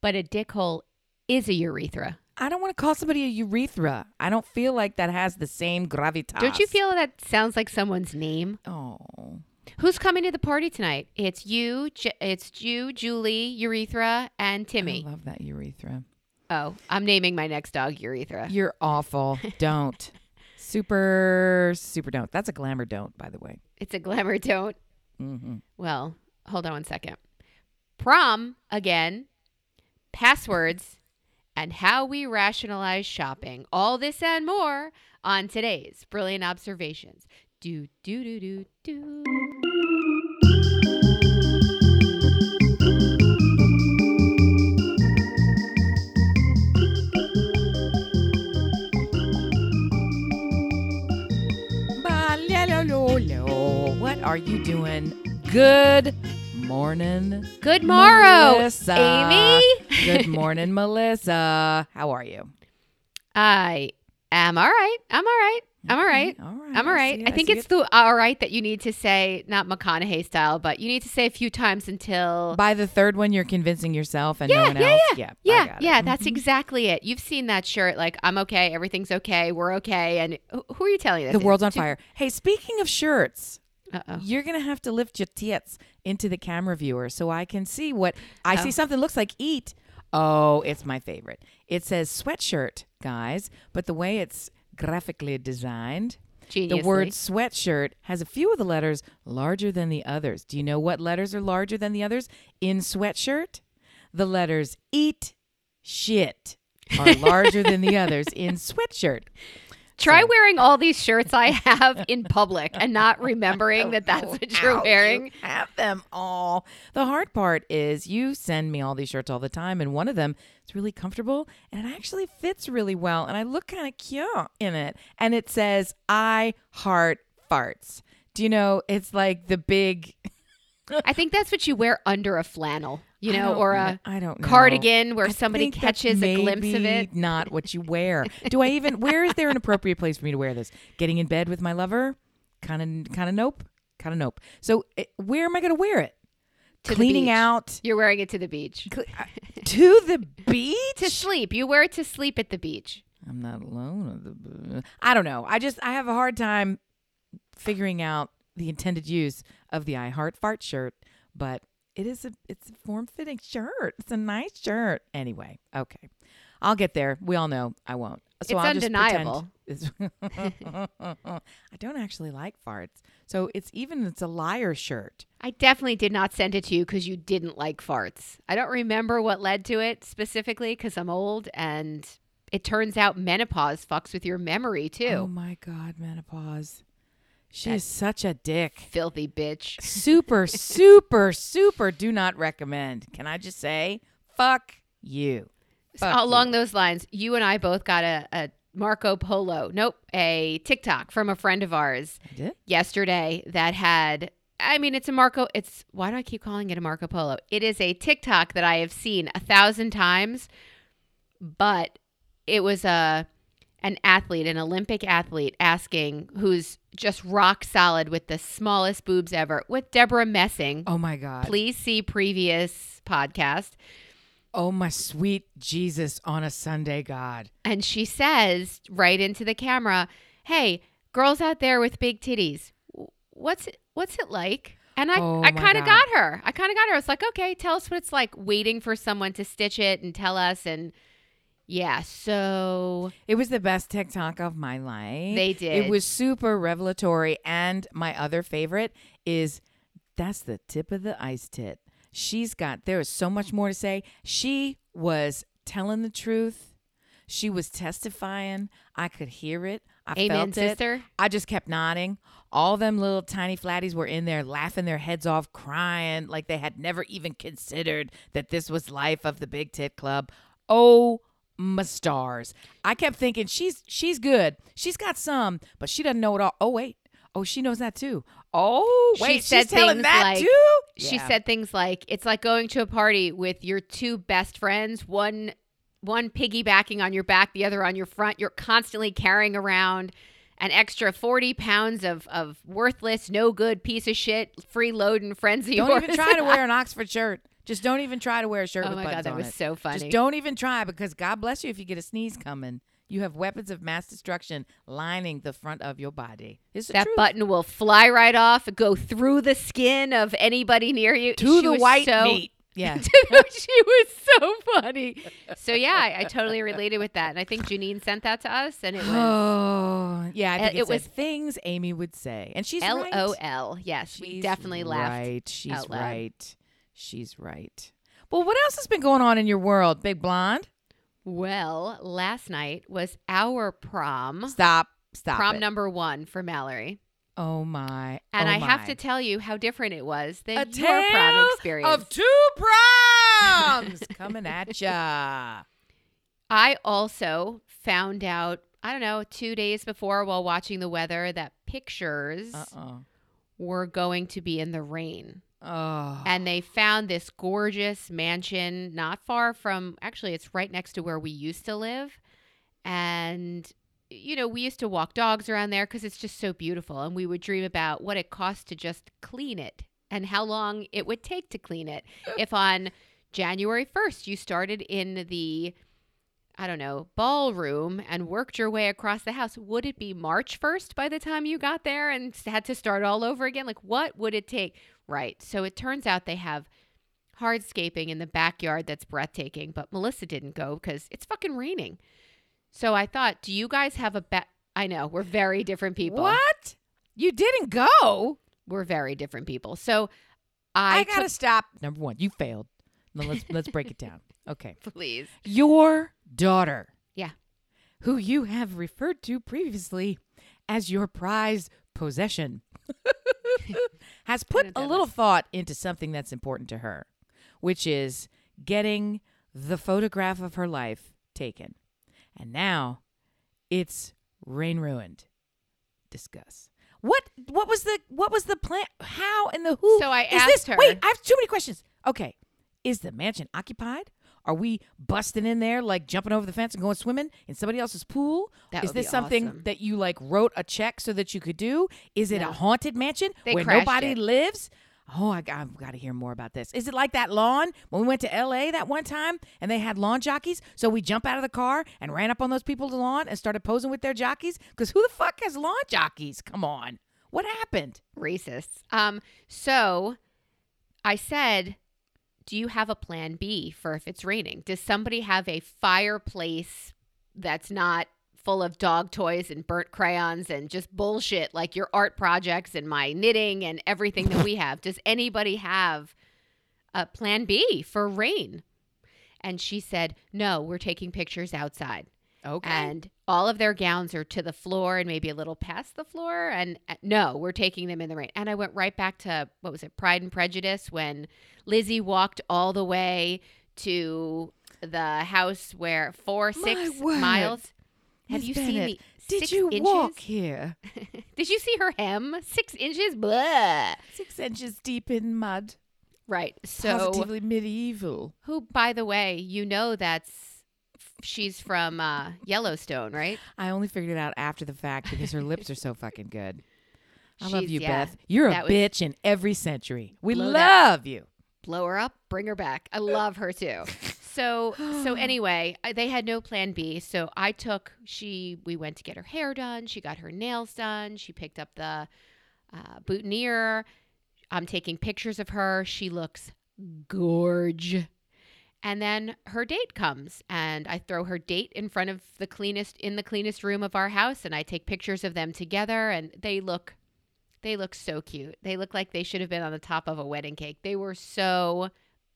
but a dick hole is a urethra. I don't want to call somebody a urethra. I don't feel like that has the same gravitas. Don't you feel that sounds like someone's name? Oh. Who's coming to the party tonight? It's you, J- it's you, Julie, Urethra, and Timmy. I love that urethra. Oh, I'm naming my next dog Urethra. You're awful. don't. Super, super don't. That's a glamour don't, by the way. It's a glamour don't. Mm-hmm. Well, hold on one second. Prom again, passwords, and how we rationalize shopping. All this and more on today's Brilliant Observations. Do, do, do, do, do. What are you doing? Good morning. Good morrow, Melissa. Amy. Good morning, Melissa. How are you? I am all right. I'm all right. I'm all right. All right. I'm all right. see- I think see it's the all right that you need to say, not McConaughey style, but you need to say a few times until. By the third one, you're convincing yourself and no Yeah, one yeah, else. yeah. I Yeah, yeah, that's Mhm. exactly it. You've seen that shirt, like I'm okay, everything's okay, we're okay, and who- who are you telling this? the world's on To- fire. Hey, speaking of shirts, Uh-oh. you're gonna have to lift your tits into the camera viewer so I can see what I Oh. see. Something looks like eat. Oh, it's my favorite. It says sweatshirt, guys, but the way it's graphically designed, the word sweatshirt has a few of the letters larger than the others. Do you know what letters are larger than the others in sweatshirt? The letters eat shit are larger than the others in sweatshirt. Try So- wearing all these shirts I have in public and not remembering that that's what you're you wearing. have them all. The hard part is you send me all these shirts all the time, and one of them is really comfortable and it actually fits really well, and I look kind of cute in it. And it says "I heart farts." Do you know? It's like the big, I think that's what you wear under a flannel, you know, or a I don't know. cardigan where I somebody catches a glimpse of it. Not what you wear. Do I even? Where is there an appropriate place for me to wear this? Getting in bed with my lover? Kind of, kind of nope. Kind of nope. So it, where am I going to wear it? To Cleaning out You're wearing it to the beach. Cle- uh, to the beach. To sleep. You wear it to sleep at the beach. I'm not alone. I don't know. I just I have a hard time figuring out the intended use of the I Heart Fart shirt, but it is a it's a form fitting shirt. It's a nice shirt. Anyway, okay. I'll get there. We all know I won't. So It's I'll just undeniable. pretend I don't actually like farts. So it's even it's a liar shirt. I definitely did not send it to you because you didn't like farts. I don't remember what led to it specifically because I'm old and it turns out menopause fucks with your memory too. Oh my god, menopause. She That- is such a dick. Filthy bitch. super, super, super do not recommend. Can I just say, fuck you. So Fuck along those lines, you and I both got a, a Marco Polo, nope, a TikTok from a friend of ours yesterday that had I mean it's a Marco it's why do I keep calling it a Marco Polo? It is a TikTok that I have seen a thousand times, but it was a an athlete, an Olympic athlete asking who's just rock solid with the smallest boobs ever with Debra Messing. Oh my god. Please see previous podcast. Oh my sweet Jesus on a Sunday, God. And she says right into the camera, "Hey, girls out there with big titties, what's it, what's it like?" And I, Oh I kind of got her. I kind of got her. I was like, "Okay, tell us what it's like waiting for someone to stitch it and tell us." And yeah, so It was the best TikTok of my life. They did. It was super revelatory. And my other favorite is that's the tip of the ice tit. She's got, there is so much more to say. She was telling the truth. She was testifying. I could hear it. I amen, felt it. sister. I just kept nodding. All them little tiny flatties were in there laughing their heads off, crying like they had never even considered that this was life of the Big Tit Club. Oh my stars. I kept thinking she's she's good. She's got some, but she doesn't know it all. Oh wait. Oh, she knows that too. Oh, She wait, said she's telling things that like- too? She Yeah. said things like, "It's like going to a party with your two best friends, one one piggybacking on your back, the other on your front. You're constantly carrying around an extra 40 pounds of, of worthless, no good piece of shit, freeloading of Don't even try to wear an Oxford shirt. Just don't even try to wear a shirt Oh with my buttons god, that on was it. so funny. Just don't even try because God bless you if you get a sneeze coming. You have weapons of mass destruction lining the front of your body. That truth. button will fly right off, go through the skin of anybody near you. to She the white so, meat. Yeah. she was so funny. So yeah, I, I totally related with that, and I think Janine sent that to us, and it was Oh, yeah. I think it it, was things Amy would say, and she's L O L. right. O L. Yes, we definitely laughed. Right. She's right. She's right. Well, what else has been going on in your world, Big Blonde? Well, last night was our prom, Stop. Stop. prom it. number one for Mallory, Oh my. and oh I have to tell you how different it was than a your prom experience. of two proms coming at ya. I also found out, I don't know, two days before while watching the weather that pictures Uh oh. were going to be in the rain. Oh. And they found this gorgeous mansion not far from, actually, it's right next to where we used to live. And, you know, we used to walk dogs around there because it's just so beautiful. And we would dream about what it costs to just clean it and how long it would take to clean it. if on January 1st you started in the, I don't know, ballroom and worked your way across the house, would it be March 1st by the time you got there and had to start all over again? Like, what would it take? Right. So it turns out they have hardscaping in the backyard that's breathtaking, but Melissa didn't go because it's fucking raining. So I thought, do you guys have a bet? I know we're very different people. What? You didn't go? We're very different people. So I, I, gotta took- stop. Number one, you failed. Now let's let's break it down. Okay. please. Your daughter. Yeah. Who you have referred to previously as your prized possession has put a little thought into something that's important to her, which is getting the photograph of her life taken. And now it's rain ruined. Discuss. What what was the what was the plan? How and the who? So I is asked this? her- Wait, I have too many questions. Okay, is the mansion occupied? Are we busting in there like jumping over the fence and going swimming in somebody else's pool? That is this something awesome. that you like wrote a check so that you could do? Is it No. a haunted mansion They where nobody it. lives? Oh, I, i've got to hear more about this. Is it like that lawn when we went to LA that one time and they had lawn jockeys? So we jump out of the car and ran up on those people's lawn and started posing with their jockeys? Because who the fuck has lawn jockeys? Come on. What happened? racists. Um, so I said, Do you have a plan B for if it's raining? Does somebody have a fireplace that's not full of dog toys and burnt crayons and just bullshit like your art projects and my knitting and everything that we have? Does anybody have a plan B for rain? And she said, No, we're taking pictures outside Okay. and all of their gowns are to the floor and maybe a little past the floor and uh, no we're taking them in the rain and i went right back to what was it pride and prejudice when lizzie walked all the way to the house where four six miles have Miss you seen Bennet, the Did you inches? walk here? did you see her hem six inches Blah. Six inches deep in mud. right so Positively medieval. who by the way you know that's she's from uh, yellowstone right I only figured it out after the fact because her lips are so fucking good. I love you, yeah, Beth. You're a bitch in every century. We Blow that- love you. blow her up, bring her back. I love her too. So so anyway, I- they had no plan B. So I took she we went to get her hair done. She got her nails done. She picked up the uh, boutonniere. I'm taking pictures of her. She looks gorge. And then her date comes and I throw her date in front of the cleanest in the cleanest room of our house and I take pictures of them together and they look they look so cute. They look like they should have been on the top of a wedding cake. They were so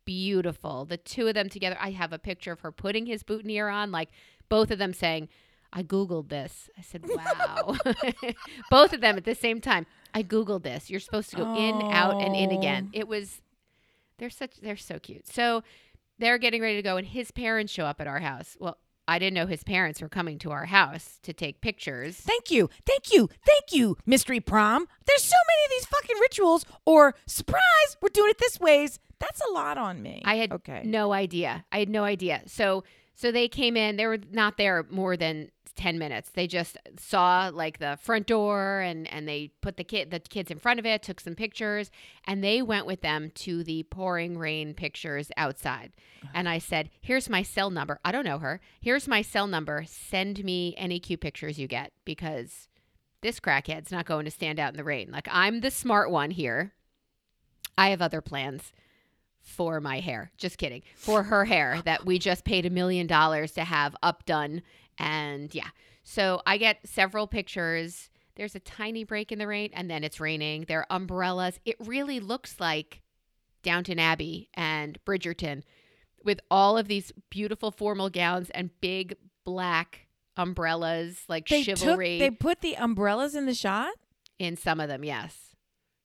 beautiful. The two of them together. I have a picture of her putting his boutonniere on, like both of them saying, I Googled this. I said, wow. both of them at the same time. I Googled this. You're supposed to go in, out, and in again. Oh. It was, they're such, they're so cute. So they're getting ready to go, and his parents show up at our house. Well, I didn't know his parents were coming to our house to take pictures. Thank you. Thank you. Thank you, Mystery Prom. There's so many of these fucking rituals or surprise, we're doing it this ways That's a lot on me. I had okay. no idea. I had no idea. So so they came in. They were not there more than ten minutes. They just saw like the front door and and they put the kid the kids in front of it, took some pictures, and they went with them to the pouring rain pictures outside. And I said, "Here's my cell number. I don't know her. Here's my cell number. Send me any cute pictures you get because." This crackhead's not going to stand out in the rain. Like, I'm the smart one here. I have other plans for my hair. Just kidding. For her hair that we just paid a million dollars to have updone. And yeah. So I get several pictures. There's a tiny break in the rain and then it's raining. There are umbrellas. It really looks like Downton Abbey and Bridgerton with all of these beautiful formal gowns and big black umbrellas like They chivalry took. They put the umbrellas in the shot. in some of them, yes.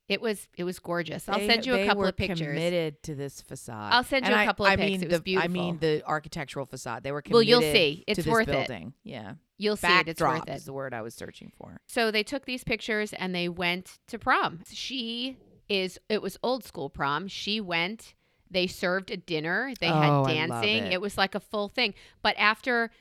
It was it was gorgeous. I'll They- send you a couple of pictures. Committed to this facade. I'll send you And a I- couple of I pics. mean It was the, I mean the architectural facade. They were Well, you'll see. It's worth it. Yeah. You'll see it. It's worth Backdrop it. is the word I was searching for. So they took these pictures and they went to prom. She is it was old school prom. She went, they served a dinner, they Oh, had I dancing. it. It was like a full thing. But after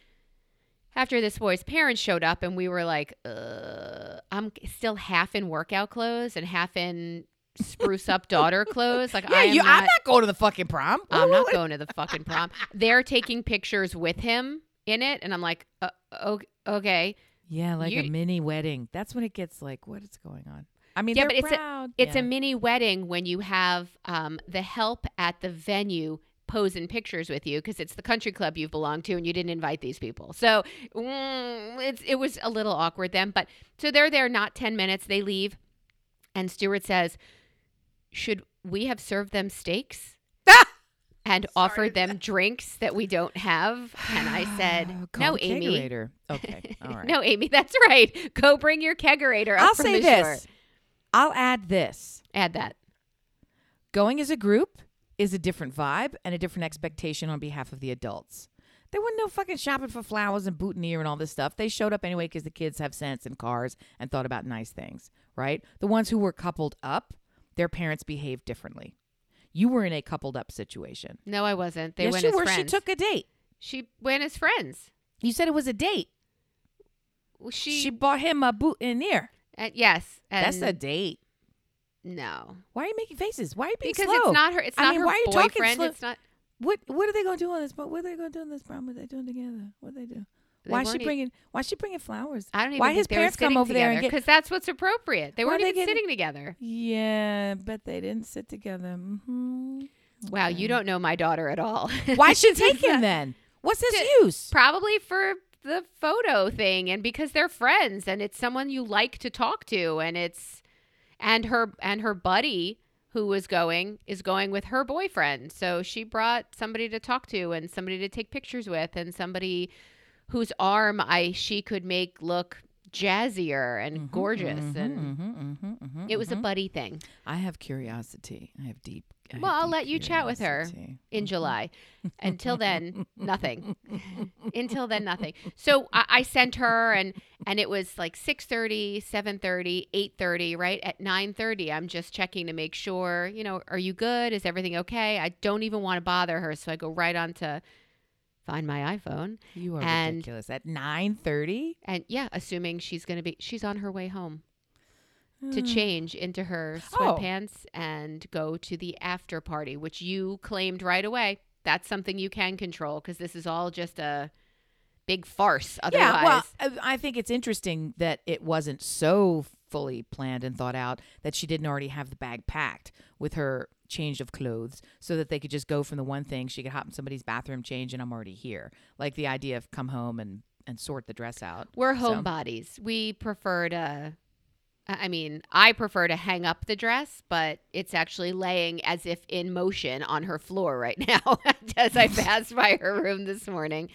after this boy's parents showed up and we were like, uh, I'm still half in workout clothes and half in spruce up daughter clothes. Like Yeah, I am you, not, I'm not going to the fucking prom. I'm not going to the fucking prom. They're taking pictures with him in it, and I'm like, uh, okay. Yeah, like a mini wedding. That's when it gets like, what is going on? I mean, Yeah, but it's a- It's yeah. a mini wedding when you have um, the help at the venue posing pictures with you because it's the country club you've belonged to and you didn't invite these people. So mm, it's, it was a little awkward then. But so they're there not 10 minutes. They leave. And Stuart says, Should we have served them steaks? And offered them drinks that we don't have. And I said, No, Amy. kegerator. Okay, all right. No, Amy, that's right. Go bring your kegerator up I'll from say the this. shore. I'll add this. Add that. Going as a group is a different vibe and a different expectation on behalf of the adults. There wasn't no fucking shopping for flowers and boutonniere and all this stuff. They showed up anyway because the kids have sense and cars and thought about nice things, right? The ones who were coupled up, their parents behaved differently. You were in a coupled up situation. No, I wasn't. They yes, went you as were. friends. She took a date. She went as friends. You said it was a date. Well, She, She, bought him a boutonniere. uh, yes. And That's a date. No, Why are you making faces? Why are you being because slow? Because it's not her. It's I not mean, her why are you talking boyfriend. It's not. What What are they going to do on this? But what are they going to do on this prom? What are they doing together? What are they do? They Why is she bringing Why is she bringing flowers? I don't even Why his parents come over there and get- because that's what's appropriate. They weren't they even getting- sitting together. Yeah, but they didn't sit together. Mm-hmm. Wow, you don't know my daughter at all. Why should take him then? What's his To- use? Probably for the photo thing and because they're friends and it's someone you like to talk to and it's and her and her buddy who was going is going with her boyfriend. So she brought somebody to talk to and somebody to take pictures with and somebody whose arm I she could make look jazzier and mm-hmm, gorgeous and mm-hmm, mm-hmm, mm-hmm, it was a buddy thing I have curiosity. I have deep. I Well, I'll let you chat with her. in mm-hmm. July. Until then, nothing. Until then, nothing. So I, I sent her, and and it was like 6.30, 7.30, 8.30, right? At 9.30, I'm just checking to make sure, you know, are you good? Is everything okay? I don't even want to bother her, so I go right on to find my iPhone. You are And- ridiculous. At nine thirty. And yeah, assuming she's going to be, she's on her way home to hmm. change into her Oh. sweatpants and go to the after party, which you claimed right away. That's something you can control because this is all just a big farce. Otherwise, Yeah, well, I uh, I think it's interesting that it wasn't so fully planned and thought out that she didn't already have the bag packed with her change of clothes so that they could just go from the one thing she could hop in somebody's bathroom change and I'm already here. Like the idea of come home and and sort the dress out. we're So- homebodies. We prefer to. I mean, I prefer to hang up the dress, but it's actually laying as if in motion on her floor right now as I passed by her room this morning.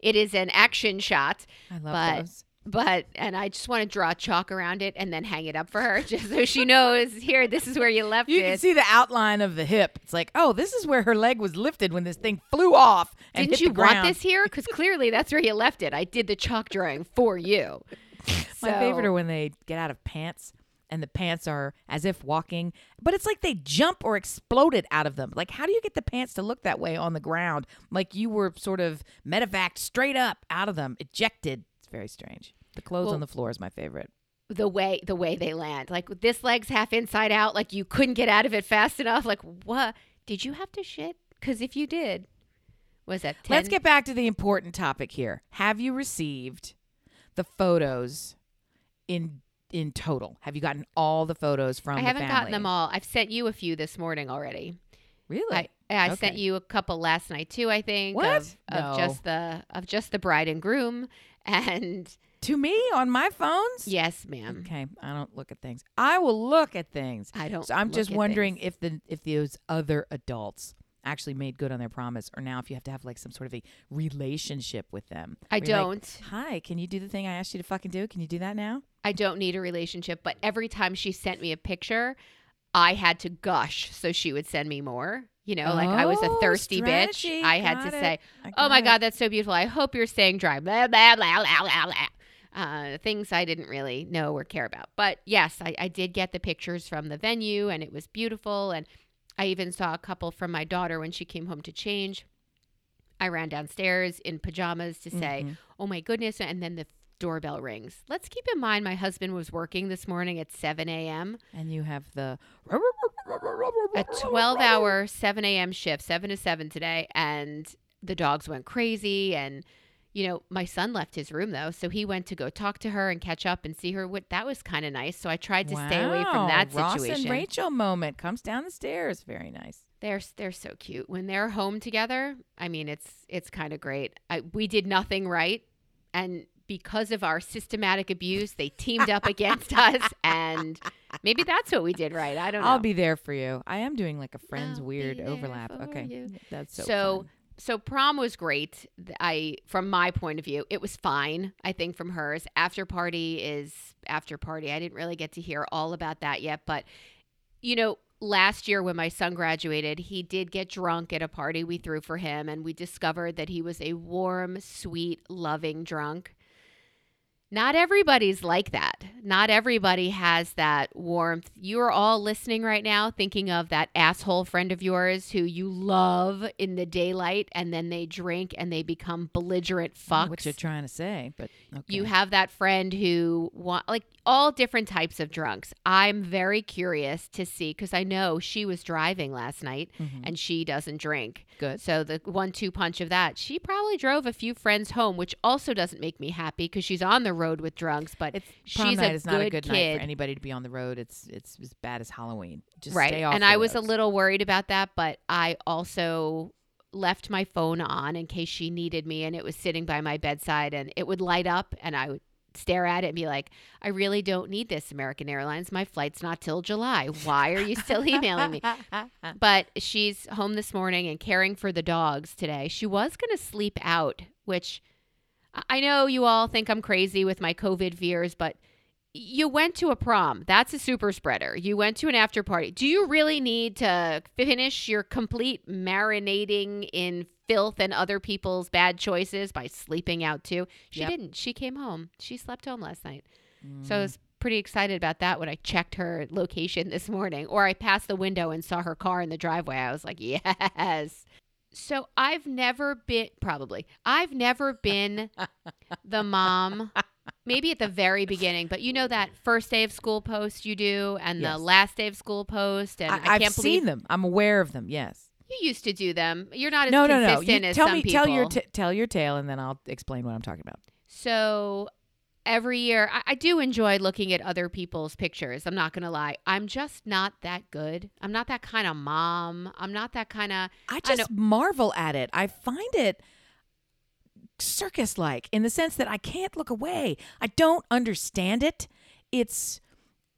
It is an action shot. I love But those. but and I just want to draw chalk around it and then hang it up for her just so she knows here this is where you left You it. You can see the outline of the hip. It's like, oh, this is where her leg was lifted when this thing flew off and Didn't you want this here? Because clearly that's where you left it. I did the chalk drawing for you. My So- favorite are when they get out of pants and the pants are as if walking, but it's like they jump or exploded out of them. Like, how do you get the pants to look that way on the ground? Like you were sort of medevaced straight up out of them, ejected. It's very strange. The clothes Well- on the floor is my favorite. the way the way they land. Like this leg's half inside out. Like you couldn't get out of it fast enough. Like what? Did you have to shit? Because if you did, was that 10? Let's get back to the important topic here. Have you received the photos in in total? Have you gotten all the photos from I haven't gotten family? them all. I've sent you a few this morning already. Really? I, I sent you a couple last night too. I think What? of, of No. just the of just the bride and groom. And to me on my phones? yes, ma'am. Okay, I don't look at things. I will look at things. I don't. So I'm just wondering things. if the if those other adults actually made good on their promise, or now if you have to have like some sort of a relationship with them. I you're like, don't. Hi, can you do the thing I asked you to fucking do? Can you do that now? I don't need a relationship. But every time she sent me a picture, I had to gush, so she would send me more. You know, like I was a Oh, thirsty bitch. I had to it. say, "Oh my it. God, that's so beautiful. I hope you're staying dry." Blah blah blah blah blah blah. Uh, things I didn't really know or care about. But yes, I, I did get the pictures from the venue, and it was beautiful. And I even saw a couple from my daughter when she came home to change. I ran downstairs in pajamas to say, Mhm. "Oh my goodness!" And then the doorbell rings. Let's keep in mind my husband was working this morning at 7 a.m. And you have the a 12 hour 7 a.m shift 7 to 7 today and the dogs went crazy and you know my son left his room though so he went to go talk to her and catch up and see her what that was kind of nice so i tried to stay away from Wow, that Ross situation and Rachel moment comes down the stairs. Very nice. they're they're so cute when they're home together i mean it's it's kind of great I, we did nothing right and because of our systematic abuse they teamed up against us and maybe that's what we did right i don't know I'll be there for you. I am doing like a friends I'll weird overlap. Okay, you. that's so. So, fun. So prom was great. I, from my point of view, it was fine. I think from hers, after party is after party. I didn't really get to hear all about that yet, but you know, last year when my son graduated, he did get drunk at a party we threw for him, and we discovered that he was a warm, sweet, loving drunk. Not everybody's like that. Not everybody has that warmth. You are all listening right now thinking of that asshole friend of yours who you love in the daylight and then they drink and they become belligerent fucks. What you're trying to say, but okay. You have that friend who want like all different types of drunks. I'm very curious to see because I know she was driving last night Mhm. and she doesn't drink. good. So the one-two punch of that, she probably drove a few friends home, which also doesn't make me happy because she's on the road with drugs, But It's she's a is not a good good night kid. for anybody to be on the road. It's it's as bad as Halloween. Just right, stay off and I was a little worried about that, but I also left my phone on in case she needed me, and it was sitting by my bedside, and it would light up, and I would stare at it and be like, I really don't need this, American Airlines. My flight's not till July. Why are you still emailing me? But she's home this morning and caring for the dogs today. She was going to sleep out, which I- know you all think I'm crazy with my COVID fears, but you went to a prom. That's a super spreader. You went to an after party. Do you really need to finish your complete marinating in filth and other people's bad choices by sleeping out too? She Yep. didn't. She came home. She slept home last night. Mm. So I was pretty excited about that when I checked her location this morning, or I passed the window and saw her car in the driveway. I was like, yes. So I've never been, probably, I've never been the mom, maybe at the very beginning, but you know that first day of school post you do and Yes. the last day of school post. And I, can't believe I, have seen them. I'm aware of them. Yes. you used to do them. You're not as No, no, no. consistent You as tell some me. people. Tell your t- tell your tale, and then I'll explain what I'm talking about. So every year, I, I do enjoy looking at other people's pictures. I'm not going to lie. I'm just not that good. I'm not that kind of mom. I'm not that kind of. I I just marvel at it. I find it circus like in the sense that I can't look away. I don't understand it. It's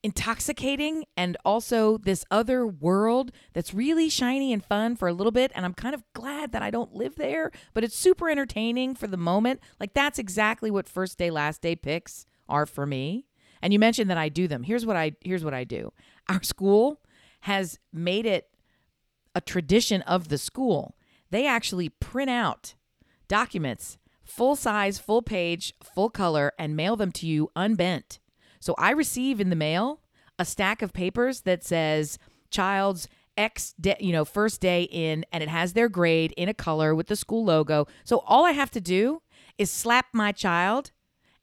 intoxicating and also this other world that's really shiny and fun for a little bit and I'm kind of glad that I don't live there, but it's super entertaining for the moment. Like that's exactly what first day last day picks are for me. And you mentioned that I do them. Here's what I here's what I do. Our school has made it a tradition of the school. They actually print out documents, full size, full page, full color, and mail them to you unbent. So I receive in the mail a stack of papers that says child's X, day, you know, first day in, and it has their grade in a color with the school logo. So all I have to do is slap my child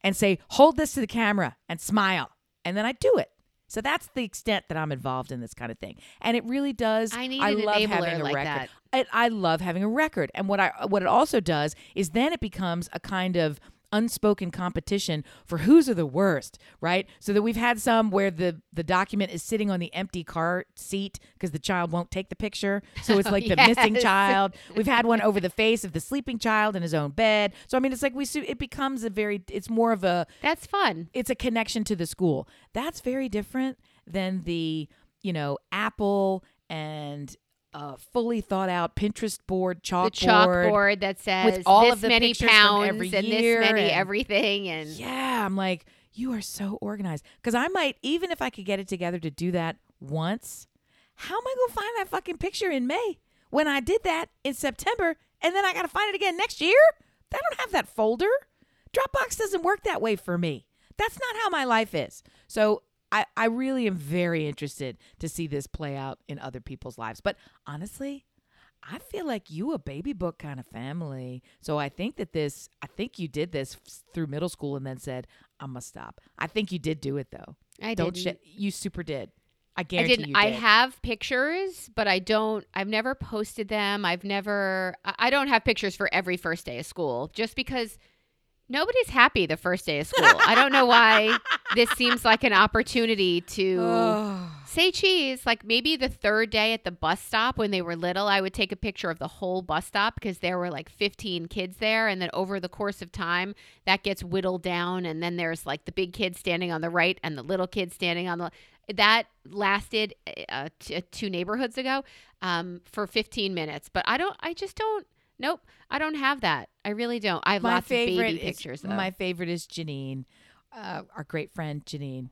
and say, hold this to the camera and smile. And then I do it. So that's the extent that I'm involved in this kind of thing. And it really does. I need I an love enabler having a like record. that. I, I love having a record. And what I what it also does is then it becomes a kind of unspoken competition for whose are the worst, right? So that we've had some where the the document is sitting on the empty car seat because the child won't take the picture. So it's like the missing child. We've had one over the face of the sleeping child in his own bed. So I mean it's like we it becomes a very it's more of a That's fun. it's a connection to the school. That's very different than the, you know, Apple and uh, fully thought out Pinterest board, The chalkboard. chalkboard that says with all this of the many pounds every and year this many and- everything and Yeah, I'm like, you are so organized. Because I might, even if I could get it together to do that once, how am I going to find that fucking picture in May when I did that in September and then I got to find it again next year? I don't have that folder. Dropbox doesn't work that way for me. That's not how my life is. So I, I really am very interested to see this play out in other people's lives. But honestly, I feel like you a baby book kind of family. So I think that this, I think you did this through middle school and then said, I'm gonna stop. I think you did do it though. I Don't didn't. sh- you super did. I I guarantee didn't. you I have pictures, but I don't. I've never posted them. I've never. I I don't have pictures for every first day of school, just because nobody's happy the first day of school. I don't know why this seems like an opportunity to Oh. say cheese. Like maybe the third day at the bus stop when they were little, I would take a picture of the whole bus stop because there were like 15 kids there. And then over the course of time, that gets whittled down. And then there's like the big kid standing on the right and the little kid standing on the that lasted uh, t- two neighborhoods ago um, for 15 minutes. But I don't, I just don't, nope, I don't have that. I really don't. I have my lots of baby is, pictures. Though. My favorite is Janine, uh, our great friend Janine.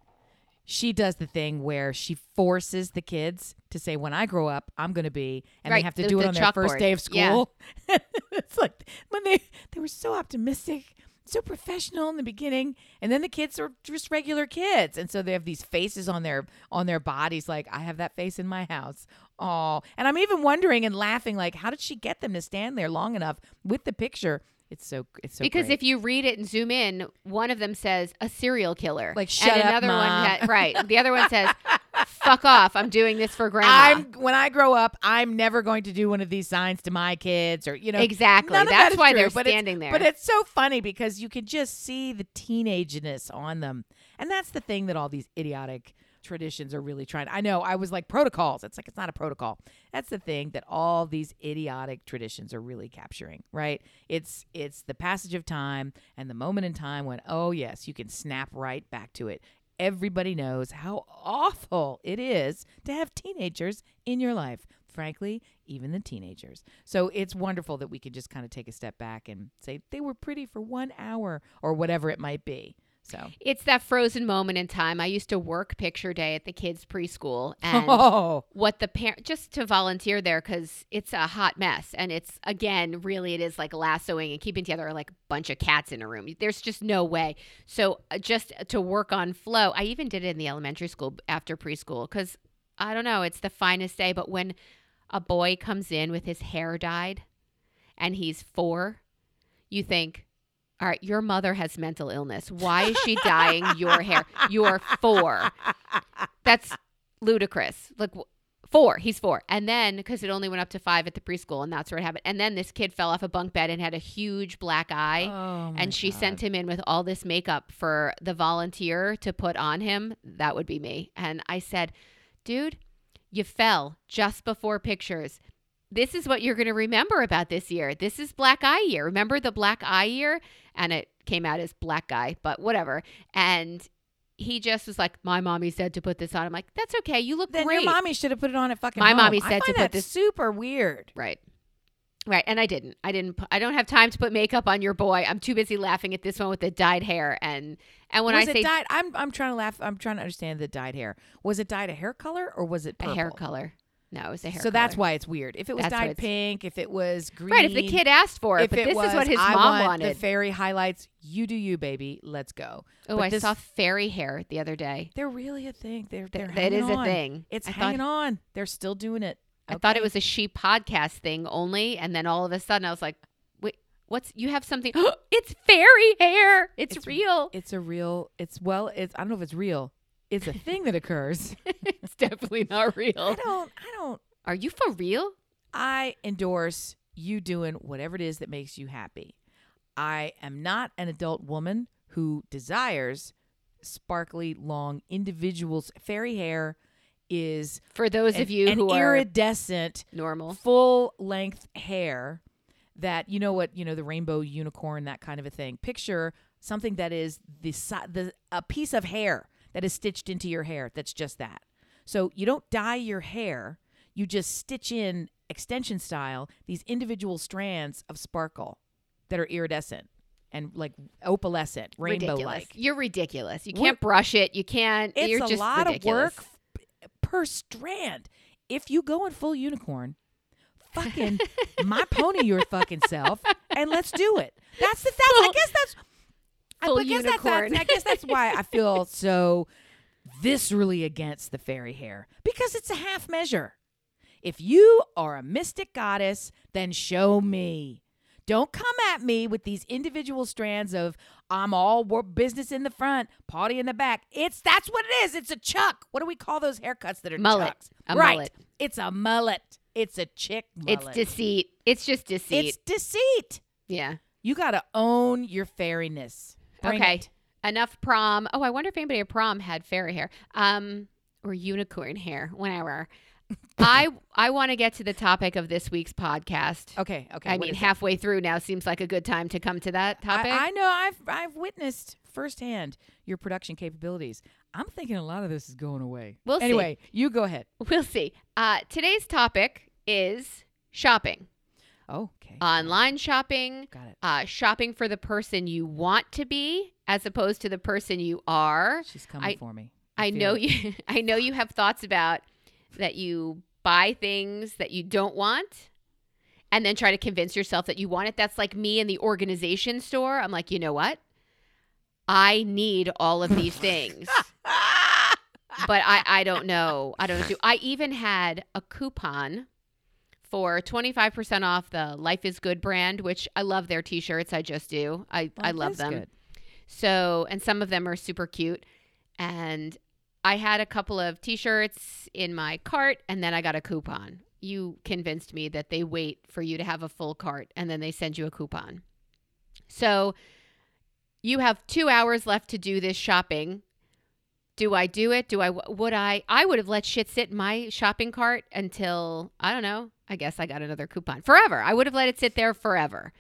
She does the thing where she forces the kids to say, "When I grow up, I'm going to be," and Right, they have to the- do it the on their first day of Yeah. school. it's like when they they were so optimistic, so professional in the beginning, and then the kids are just regular kids, and so they have these faces on their on their bodies. Like I have that face in my house. Oh, and I'm even wondering and laughing, like, how did she get them to stand there long enough with the picture? It's so it's so because great. if you read it and zoom in, one of them says a serial killer, Like, "Shut and up, another Mom." one, ha- right? The other one says, "Fuck off! I'm doing this for grandma." I'm when I grow up, I'm never going to do one of these signs to my kids or you know exactly. of that That's why true, they're standing there. But it's so funny because you can just see the teenageness on them, and that's the thing that all these idiotic traditions are really trying. I know I was like protocols. It's like it's not a protocol. That's the thing that all these idiotic traditions are really capturing, right? It's it's the passage of time and the moment in time when oh yes, you can snap right back to it. Everybody knows how awful it is to have teenagers in your life. Frankly, even the teenagers. So it's wonderful that we could just kind of take a step back and say they were pretty for one hour or whatever it might be. So, it's that frozen moment in time. I used to work picture day at the kids' preschool, and oh, what the parent just to volunteer there because it's a hot mess and it's again really it is like lassoing and keeping together like a bunch of cats in a room. There's just no way. So uh, just to work on flow i even did it in the elementary school after preschool because i don't know it's the finest day but when a boy comes in with his hair dyed and he's four you think all right, your mother has mental illness. Why is she dyeing your hair? You're four. That's ludicrous. Like four, he's four. And then because it only went up to five at the preschool, and that's where it happened. And then this kid fell off a bunk bed and had a huge black eye. Oh, and she God. sent him in with all this makeup for the volunteer to put on him. That would be me. And I said, dude, you fell just before pictures. This is what you're going to remember about this year. This is Black Eye Year. Remember the Black Eye Year? And it came out as Black Guy, but whatever. And he just was like, "My mommy said to put this on." I'm like, "That's okay. You look Then great." your mommy should have put it on at fucking. My home. mommy said to put this- super weird. Right. Right. And I didn't. I didn't I don't have time to put makeup on your boy. I'm too busy laughing at this one with the dyed hair and and when was I it say dyed? I'm I'm trying to laugh. I'm trying to understand the dyed hair. Was it dyed a hair color or was it a hair color. No, it was a hair. so that's why it's weird. If it was That's dyed pink, if it was green, right. If the kid asked for it, if but it this was, is what his I mom want wanted. The fairy highlights. You do you, baby. Let's go. oh, I this- saw fairy hair the other day. They're really a thing. They're they're that is a thing. It's I hanging thought, on. They're still doing it. I thought it was a she podcast thing only, and then all of a sudden I was like, "Wait, what's? You have something? it's fairy hair. It's, It's- real. It's a real. It's well. It's I don't know if it's real. It's a thing that occurs. it's definitely not real. I don't. I don't. Are you for real? I endorse you doing whatever it is that makes you happy. I am not an adult woman who desires sparkly, long individuals. Fairy hair is For those an, of you who are iridescent, normal, full length hair that you know what you know the rainbow unicorn that kind of a thing. Picture something that is the the a piece of hair that is stitched into your hair. That's just that. So you don't dye your hair. You just stitch in extension style these individual strands of sparkle that are iridescent and like opalescent, rainbow like. You're ridiculous. You can't brush it. You can't. It's you're a just lot ridiculous. of work f- per strand. If you go in full unicorn, fucking my pony your fucking self, and let's do it. That's the. That's. I guess that's. I- full I guess that's, that's. I guess that's why I feel so viscerally against the fairy hair because it's a half measure. If you are a mystic goddess, then show me. Don't come at me with these individual strands of I'm all business in the front, party in the back. It's that's what it is. It's a chuck. What do we call those haircuts that are Mullet. chucks? A right. mullet. It's a mullet. It's a chick mullet. It's deceit. It's just deceit. It's deceit. yeah. You got to own your fairiness. Bring okay. it. Enough prom. Oh, I wonder if anybody at prom had fairy hair. Um, or unicorn hair. Whatever. I I want to get to the topic of this week's podcast. Okay. Okay. I mean, halfway through now seems like a good time to come to that topic. I, I know. I've I've witnessed firsthand your production capabilities. I'm thinking a lot of this is going away. We'll see. anyway, you go ahead. we'll see. Uh, today's topic is shopping, Oh, okay. online shopping, Got it. uh, shopping for the person you want to be as opposed to the person you are. She's coming I- for me. I feel know it. you. I know you have thoughts about that. You buy things that you don't want, and then try to convince yourself that you want it. That's like me in the organization store. I'm like, you know what? I need all of these things, but I I don't know. I don't do. I even had a coupon for 25% off the Life is Good brand, which I love their t-shirts. I just do. I I love them. good. So, and some of them are super cute. And I had a couple of t shirts in my cart, and then I got a coupon. You convinced me that they wait for you to have a full cart and then they send you a coupon. So, you have two hours left to do this shopping. Do I do it? Do I, would I? I would have let shit sit in my shopping cart until, I don't know, I guess I got another coupon. Forever. I would have let it sit there forever.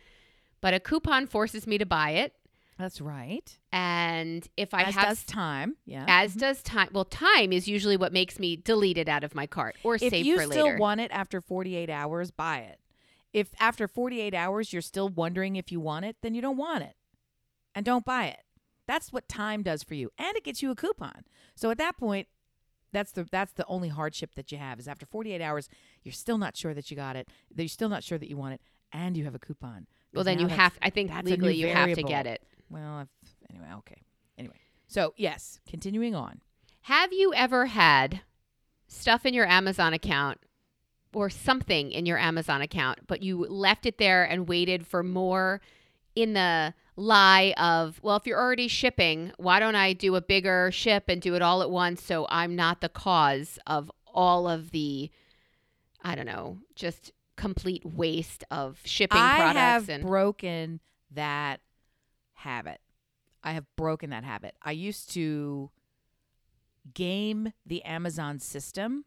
But a coupon forces me to buy it. That's right. And if I As have does time. Yeah. as mm-hmm. does time. Well, time is usually what makes me delete it out of my cart or if save for later. If you still want it after 48 hours, buy it. If after 48 hours you're still wondering if you want it, then you don't want it. And don't buy it. That's what time does for you. And it gets you a coupon. So at that point, that's the that's the only hardship that you have is after 48 hours, you're still not sure that you got it. that You're still not sure that you want it and you have a coupon. Well, then you have. I think that's a new legally you have to get it. Well, I've, anyway, okay. Anyway. So, yes, continuing on. Have you ever had stuff in your Amazon account or something in your Amazon account, but you left it there and waited for more in the lie of, well, if you're already shipping, why don't I do a bigger ship and do it all at once so I'm not the cause of all of the, I don't know, just complete waste of shipping I products I have and broken that habit. I have broken that habit. I used to game the Amazon system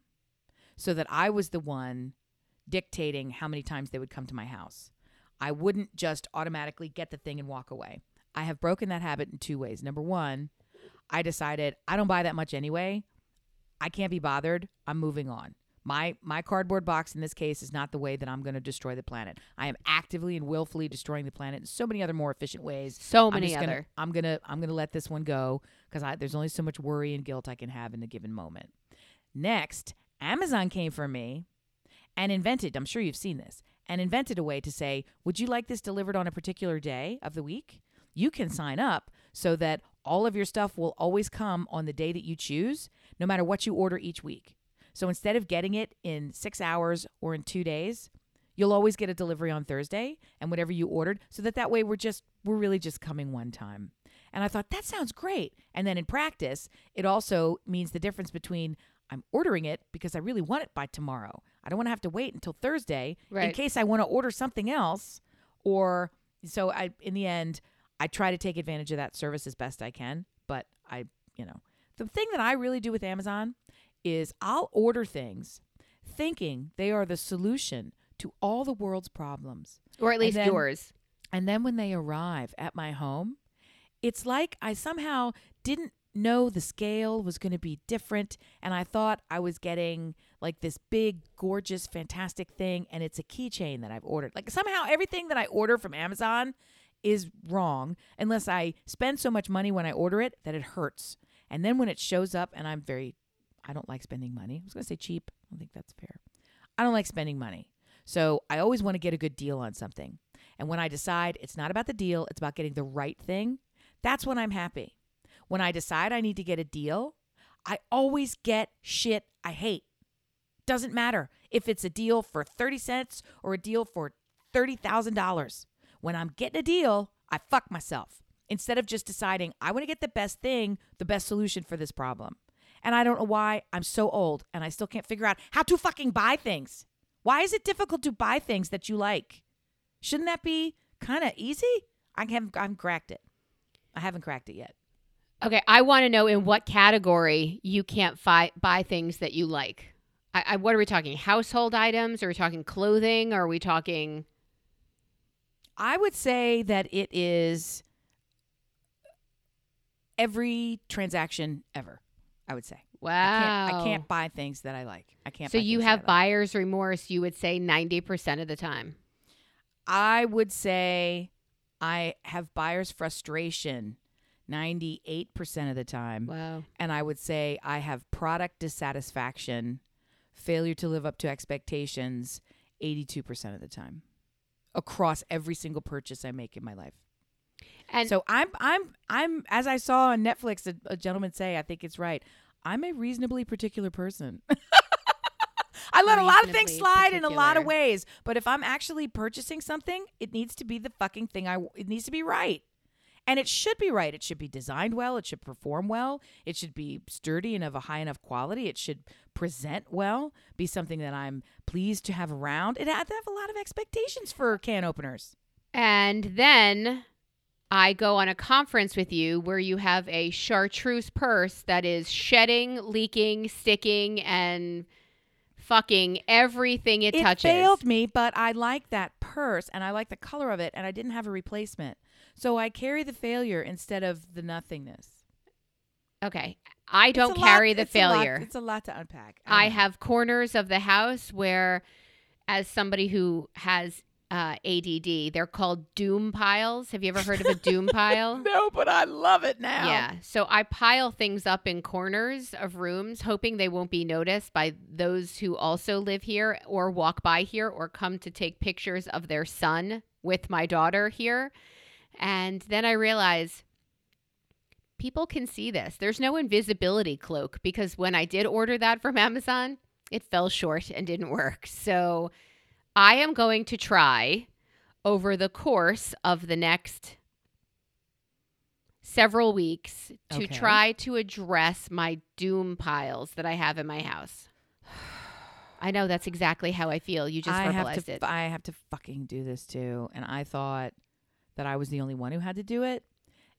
so that I was the one dictating how many times they would come to my house. I wouldn't just automatically get the thing and walk away. I have broken that habit in two ways. Number one, I decided I don't buy that much anyway. I can't be bothered. I'm moving on. My my cardboard box in this case is not the way that I'm going to destroy the planet. I am actively and willfully destroying the planet in so many other more efficient ways. so I'm many gonna- other. I'm gonna I'm gonna let this one go because there's only so much worry and guilt I can have in a given moment. Next, Amazon came for me and invented, I'm sure you've seen this, and invented a way to say, Would you like this delivered on a particular day of the week? You can sign up so that all of your stuff will always come on the day that you choose, no matter what you order each week. So instead of getting it in six hours or in two days, you'll always get a delivery on Thursday and whatever you ordered, so that that way we're just we're really just coming one time. And I thought that sounds great. And then in practice, it also means the difference between I'm ordering it because I really want it by tomorrow. I don't want to have to wait until Thursday in case I want to order something else or so I in the end I try to take advantage of that service as best I can, but I, you know, the thing that I really do with Amazon is I'll order things thinking they are the solution to all the world's problems. Or at least then- yours. And then when they arrive at my home, it's like I somehow didn't know the scale was going to be different. And I thought I was getting like this big, gorgeous, fantastic thing. And it's a keychain that I've ordered. Like somehow everything that I order from Amazon is wrong unless I spend so much money when I order it that it hurts. And then when it shows up, and I'm very, I don't like spending money. I was going to say cheap. I don't think that's fair. I don't like spending money. So I always want to get a good deal on something. And when I decide it's not about the deal, it's about getting the right thing, that's when I'm happy. When I decide I need to get a deal, I always get shit I hate. Doesn't matter if it's a deal for 30 cents or a deal for $30,000. When I'm getting a deal, I fuck myself instead of just deciding I want to get the best thing, the best solution for this problem. And I don't know why I'm so old and I still can't figure out how to fucking buy things. Why is it difficult to buy things that you like? Shouldn't that be kind of easy? I haven't, I haven't cracked it. I haven't cracked it yet. Okay, I want to know in what category you can't fi- buy things that you like. I, I, what are we talking? Household items? Are we talking clothing? Are we talking? I would say that it is every transaction ever. I would say. Wow. I can't, I can't buy things that I like. I can't. So buy you have I like. buyer's remorse. You would say ninety percent of the time. I would say I have buyer's frustration 98% of the time. Wow. And I would say I have product dissatisfaction, failure to live up to expectations 82% of the time across every single purchase I make in my life. And so I'm I'm I'm as I saw on Netflix a, a gentleman say, I think it's right. I'm a reasonably particular person. I let a lot of things slide in a lot of ways, but if I'm actually purchasing something, it needs to be the fucking thing I it needs to be right. And it should be right. It should be designed well, it should perform well, it should be sturdy and of a high enough quality, it should present well, be something that I'm pleased to have around. It had to have a lot of expectations for can openers. and then I go on a conference with you where you have a chartreuse purse that is shedding, leaking, sticking, and fucking everything it, it touches. It failed me, but I like that purse and I like the color of it, and I didn't have a replacement. So I carry the failure instead of the nothingness. Okay. I don't a lot- carry the it's a lot- failure. it's a lot to unpack. I know. have corners of the house where, as somebody who has uh, ADD, they're called doom piles. Have you ever heard of a doom pile? no, but I love it now. Yeah. So I pile things up in corners of rooms, hoping they won't be noticed by those who also live here or walk by here or come to take pictures of their son with my daughter here. And then I realize people can see this. There's no invisibility cloak because when I did order that from Amazon, it fell short and didn't work. So I am going to try over the course of the next several weeks to Okay. try to address my doom piles that I have in my house. I know that's exactly how I feel. You just I have verbalized to. it. I have to fucking do this too, and I thought that I was the only one who had to do it,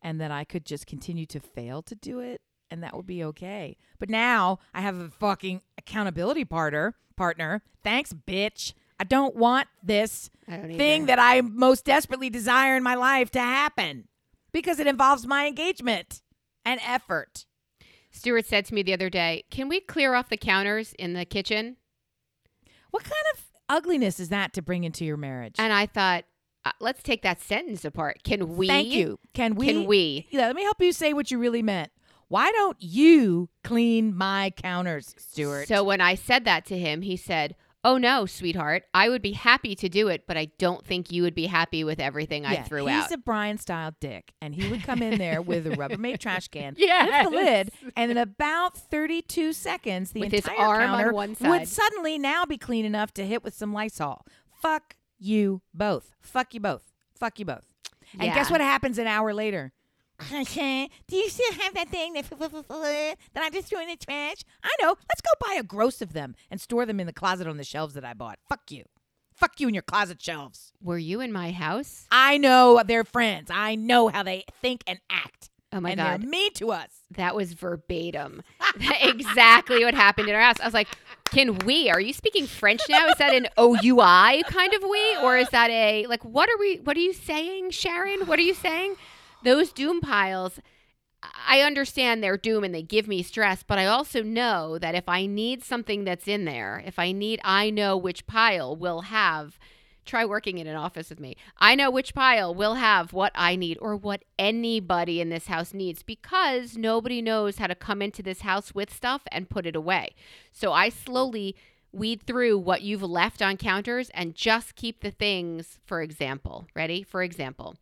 and that I could just continue to fail to do it, and that would be okay. But now I have a fucking accountability partner. Partner, thanks, bitch. I don't want this don't thing either. that I most desperately desire in my life to happen because it involves my engagement and effort. Stuart said to me the other day, "Can we clear off the counters in the kitchen?" What kind of ugliness is that to bring into your marriage? And I thought, uh, let's take that sentence apart. Can we? Thank you. Can we? Can we? Yeah, let me help you say what you really meant. Why don't you clean my counters, Stuart? So when I said that to him, he said, Oh no, sweetheart. I would be happy to do it, but I don't think you would be happy with everything I threw he's out. He's a Brian style dick, and he would come in there with a Rubbermaid trash can, lift the lid, and in about 32 seconds, the With entire arm on counter one would suddenly now be clean enough to hit with some Lysol. Fuck you both. Fuck you both. Fuck you both. And guess what happens an hour later? Do you still have that thing that, that I just threw in the trash? I know. Let's go buy a gross of them and store them in the closet on the shelves that I bought. Fuck you. Fuck you and your closet shelves. Were you in my house? I know they're friends. I know how they think and act. Oh my and god. they're mean to us. That was verbatim. exactly what happened in our house. I was like, can we? Are you speaking French now? Is that an OUI kind of we? Or is that a like what are we what are you saying, Sharon? What are you saying? Those doom piles, I understand they're doom and they give me stress, but I also know that if I need something that's in there, if I need I know which pile will have try working in an office with me. I know which pile will have what I need or what anybody in this house needs because nobody knows how to come into this house with stuff and put it away. So I slowly weed through what you've left on counters and just keep the things, for example, ready? For example,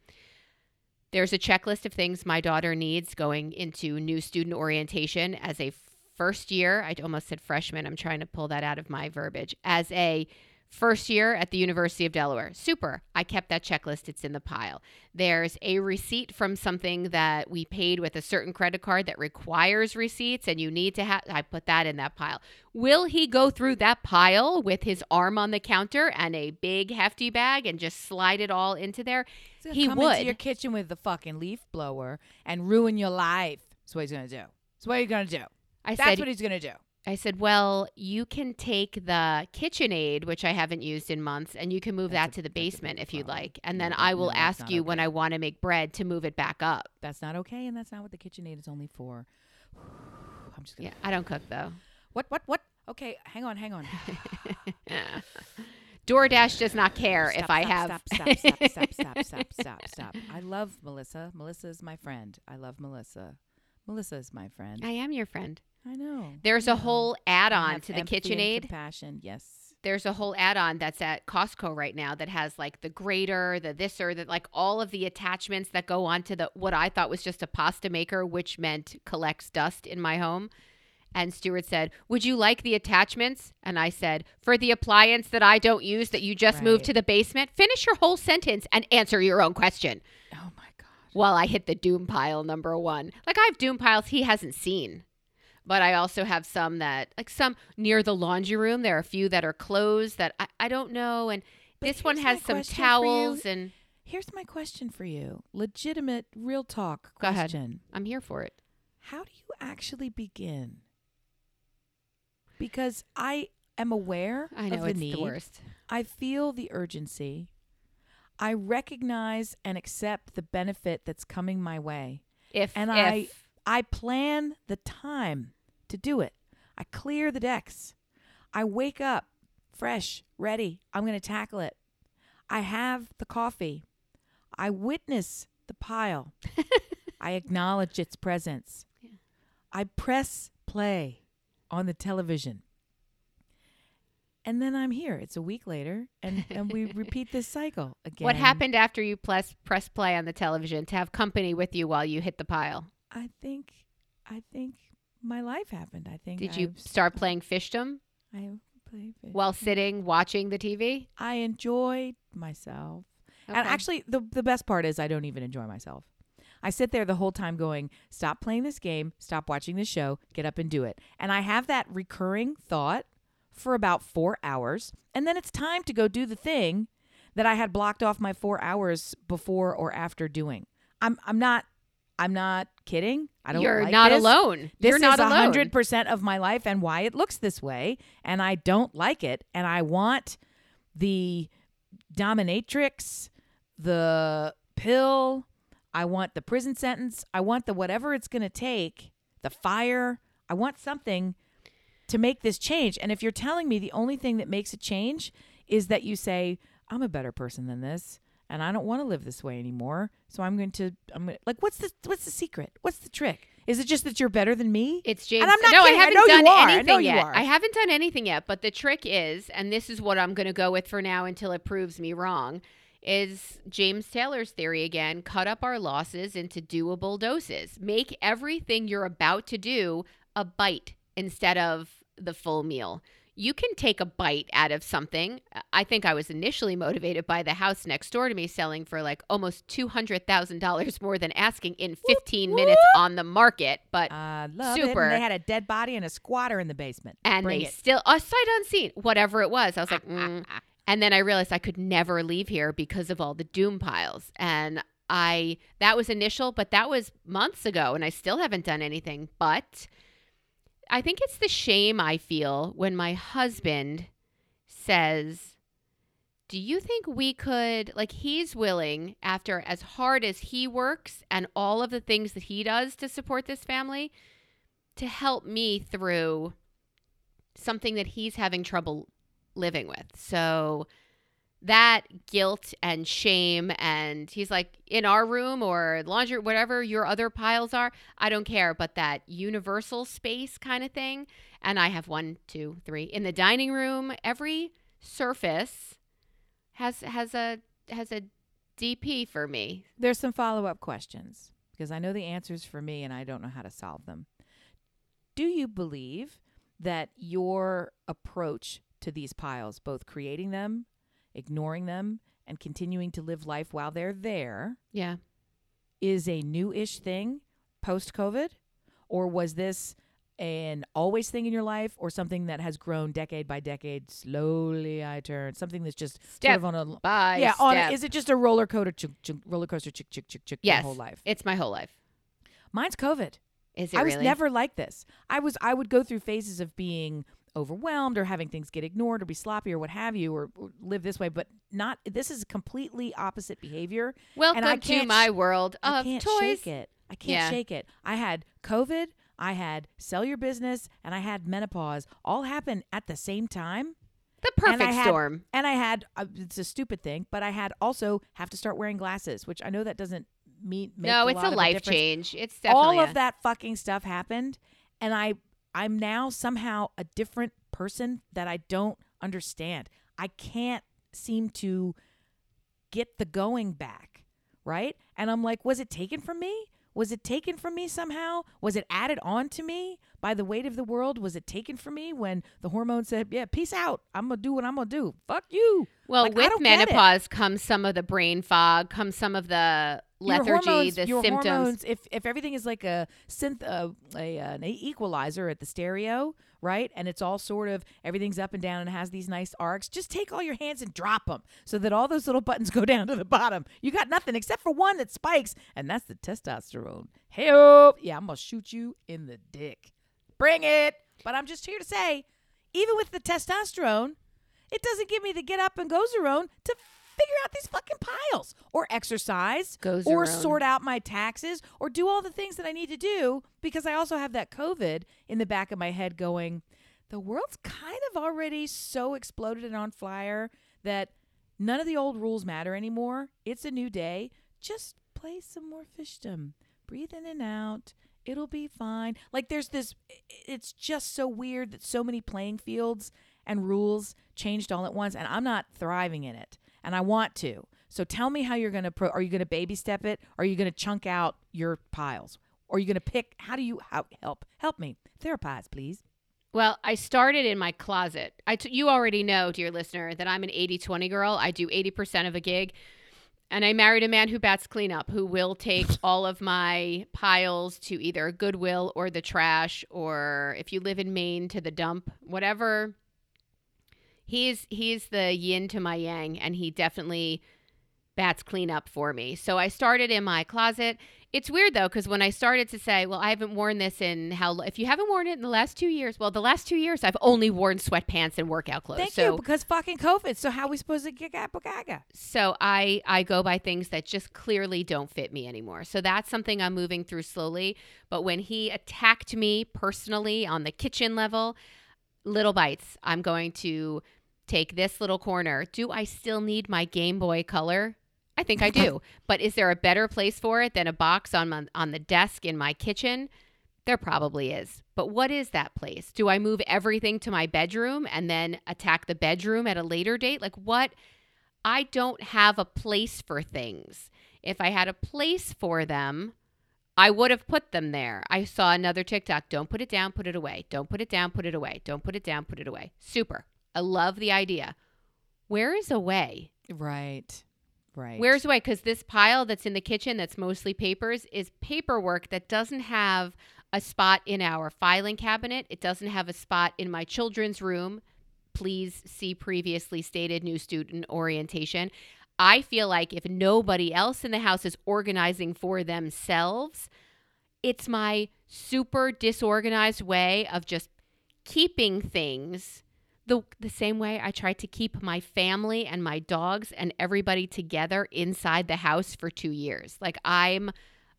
there's a checklist of things my daughter needs going into new student orientation as a first year. I almost said freshman. I'm trying to pull that out of my verbiage. As a first year at the University of Delaware. Super. I kept that checklist. It's in the pile. There's a receipt from something that we paid with a certain credit card that requires receipts and you need to have I put that in that pile. Will he go through that pile with his arm on the counter and a big hefty bag and just slide it all into there? He come would. into your kitchen with the fucking leaf blower and ruin your life. That's what he's gonna do. That's what he's gonna do. I That's said what he's gonna do. I said, "Well, you can take the KitchenAid, which I haven't used in months, and you can move That's that a- to the basement if you'd problem. like, and then I will no, ask you when. I want to make bread to move it back up." That's not okay, and that's not what the KitchenAid is only for. I'm just gonna. Yeah, I don't cook though. What? What? What? Okay, hang on, hang on. DoorDash does not care if I stop, have. Stop, stop, stop, stop, stop, stop, stop, stop. I love Melissa. Melissa is my friend. I love Melissa. Melissa is my friend. I am your friend. I know. There's I a whole add-on to the KitchenAid. Compassion. Yes. There's a whole add-on that's at Costco right now that has like the grater, the this or that, like all of the attachments that go onto the what I thought was just a pasta maker, which meant collects dust in my home. And Stuart said, "Would you like the attachments?" And I said, "For the appliance that I don't use that you just moved to the basement, finish your whole sentence and answer your own question." Oh my God. While I hit the doom pile number 1. Like I have doom piles he hasn't seen. But I also have some that like some near the laundry room. There are a few that are closed that I, I don't know and But this one has some question for you. towels and Here's my question for you. Legitimate, real talk Go ahead. question. I'm here for it. How do you actually begin? Because I am aware I know of the it's need. the worst. I feel the urgency. I recognize and accept the benefit that's coming my way. If And if, I- I plan the time to do it. I clear the decks. I wake up fresh, ready. I'm going to tackle it. I have the coffee. I witness the pile. I acknowledge its presence. I press play on the television. And then I'm here. It's a week later, and, and we repeat this cycle again. what happened after you press press play on the television to have company with you while you hit the pile? I think, I think my life happened. I think. Did you I've- start playing fishdom I play fish. while sitting watching the TV? I enjoyed myself. And actually, the the best part is I don't even enjoy myself. I sit there the whole time going, "Stop playing this game. Stop watching this show. Get up and do it." And I have that recurring thought for about four hours, and then it's time to go do the thing that I had blocked off my four hours before or after doing. I'm I'm not I'm not kidding. I don't. You're like not this. alone. This You're not is alone. hundred percent of my life and why it looks this way, and I don't like it, and I want the dominatrix, the pill, I want the prison sentence, I want the whatever it's going to take, the fire. I want something to make this change. And if you're telling me the only thing that makes a change is that you say, I'm a better person than this and I don't want to live this way anymore. So I'm going to I'm going to, like what's the what's the secret? What's the trick? Is it just that you're better than me? It's James. And I'm not no, kidding. I I haven't know you done are. I know anything you yet. I haven't done anything yet. But the trick is, and this is what I'm going to go with for now until it proves me wrong, is James Taylor's theory again. Cut up our losses into doable doses. Make everything you're about to do a bite instead of the full meal. You can take a bite out of something. I think I was initially motivated by the house next door to me selling for like almost $200,000 more than asking in 15 minutes on the market. But I love it. Super. And they had a dead body and a squatter in the basement. and Bring they it. still a sight unseen whatever it was i was like mm. and then i realized i could never leave here because of all the doom piles and i that was initial but that was months ago and i still haven't done anything but i think it's the shame i feel when my husband says do you think we could like he's willing after as hard as he works and all of the things that he does to support this family to help me through something that he's having trouble living with. So that guilt and shame and he's like in our room or laundry whatever your other piles are i don't care but that universal space kind of thing and i have one two three in the dining room every surface has has a has a dp for me There's some follow up questions because I know the answers for me and I don't know how to solve them. Do you believe that your approach to these piles, both creating them, ignoring them, and continuing to live life while they're there, yeah is a new ish thing post COVID? Or was this an always thing in your life or something that has grown decade by decade? Slowly I turn. Something that's just Step sort of on a. bye yeah, on a, is it just a roller coaster, chick, chick, roller coaster, chick, chick, chick, chick, yes your whole life? it's my whole life Mine's COVID. is it I was never like this. I was I would go through phases of being overwhelmed or having things get ignored or be sloppy or what have you or, or live this way, but not. This is completely opposite behavior. welcome I to can't my world I of can't toys shake it. I can't Yeah. shake it. I had COVID. I had sell your business, and I had menopause. All happened at the same time. the And perfect had- storm And I had uh, it's a stupid thing, but I had also have to start wearing glasses, which I know that doesn't mean make no a it's a of life difference change it's definitely all a- of that fucking stuff happened and i i'm now somehow a different person that i don't understand. I can't seem to get the going back right? And i'm like was it taken from me? Was it taken from me somehow? Was it added on to me by the weight of the world? Was it taken from me when the hormone said yeah peace out. I'm gonna do what i'm gonna do. Fuck you. Well, Like, with don't get it. menopause comes some of the brain fog, comes some of the lethargy, hormones, the your symptoms. hormones if if everything is like a synth uh, a an equalizer at the stereo right? And it's all sort of everything's up and down and has these nice arcs just take all your hands and drop them so that all those little buttons go down to the bottom. You got nothing except for one that spikes and that's the testosterone. Hey yeah i'm gonna shoot you in the dick. Bring it! But i'm just here to say even with the testosterone it doesn't give me the get up and go zone to figure out these fucking piles or exercise or sort out my taxes or do all the things that I need to do because I also have that COVID in the back of my head going, the world's kind of already so exploded and on fire that none of the old rules matter anymore. It's a new day. Just play some more fishdom. Breathe in and out. It'll be fine. Like there's this it's just so weird that so many playing fields and rules changed all at once and I'm not thriving in it and I want to. So tell me how you're going to pro- are you going to baby step it? Are you going to chunk out your piles? Or are you going to pick how do you how, help help me? Therapize, please. Well, I started in my closet. I t- you already know, dear listener, that I'm an 80-20 girl. I do 80% of a gig. And I married a man who bats cleanup, who will take all of my piles to either Goodwill or the trash, or if you live in Maine, to the dump, whatever. He's he's the yin to my yang, and he definitely bats cleanup for me. So I started in my closet. It's weird though, because when I started to say, well, I haven't worn this in how, if you haven't worn it in the last two years, well, the last two years I've only worn sweatpants and workout clothes. Thank so you because fucking COVID. So how are we supposed to get gaga? so I I go by things that just clearly don't fit me anymore. So that's something I'm moving through slowly. But when he attacked me personally on the kitchen level, little bites. I'm going to take this little corner. Do I still need my Game Boy Color? I think I do. but is there a better place for it than a box on my, on the desk in my kitchen? There probably is. But what is that place? Do I move everything to my bedroom and then attack the bedroom at a later date? Like, what? I don't have a place for things. If I had a place for them, I would have put them there. I saw another TikTok. Don't put it down, put it away. Don't put it down, put it away. Don't put it down, put it away. Super. I love the idea. Where is a way? Right. Right. Where's a way? Because this pile that's in the kitchen that's mostly papers is paperwork that doesn't have a spot in our filing cabinet. It doesn't have a spot in my children's room. Please see previously stated new student orientation. I feel like if nobody else in the house is organizing for themselves, it's my super disorganized way of just keeping things the the same way I try to keep my family and my dogs and everybody together inside the house for 2 years. Like I'm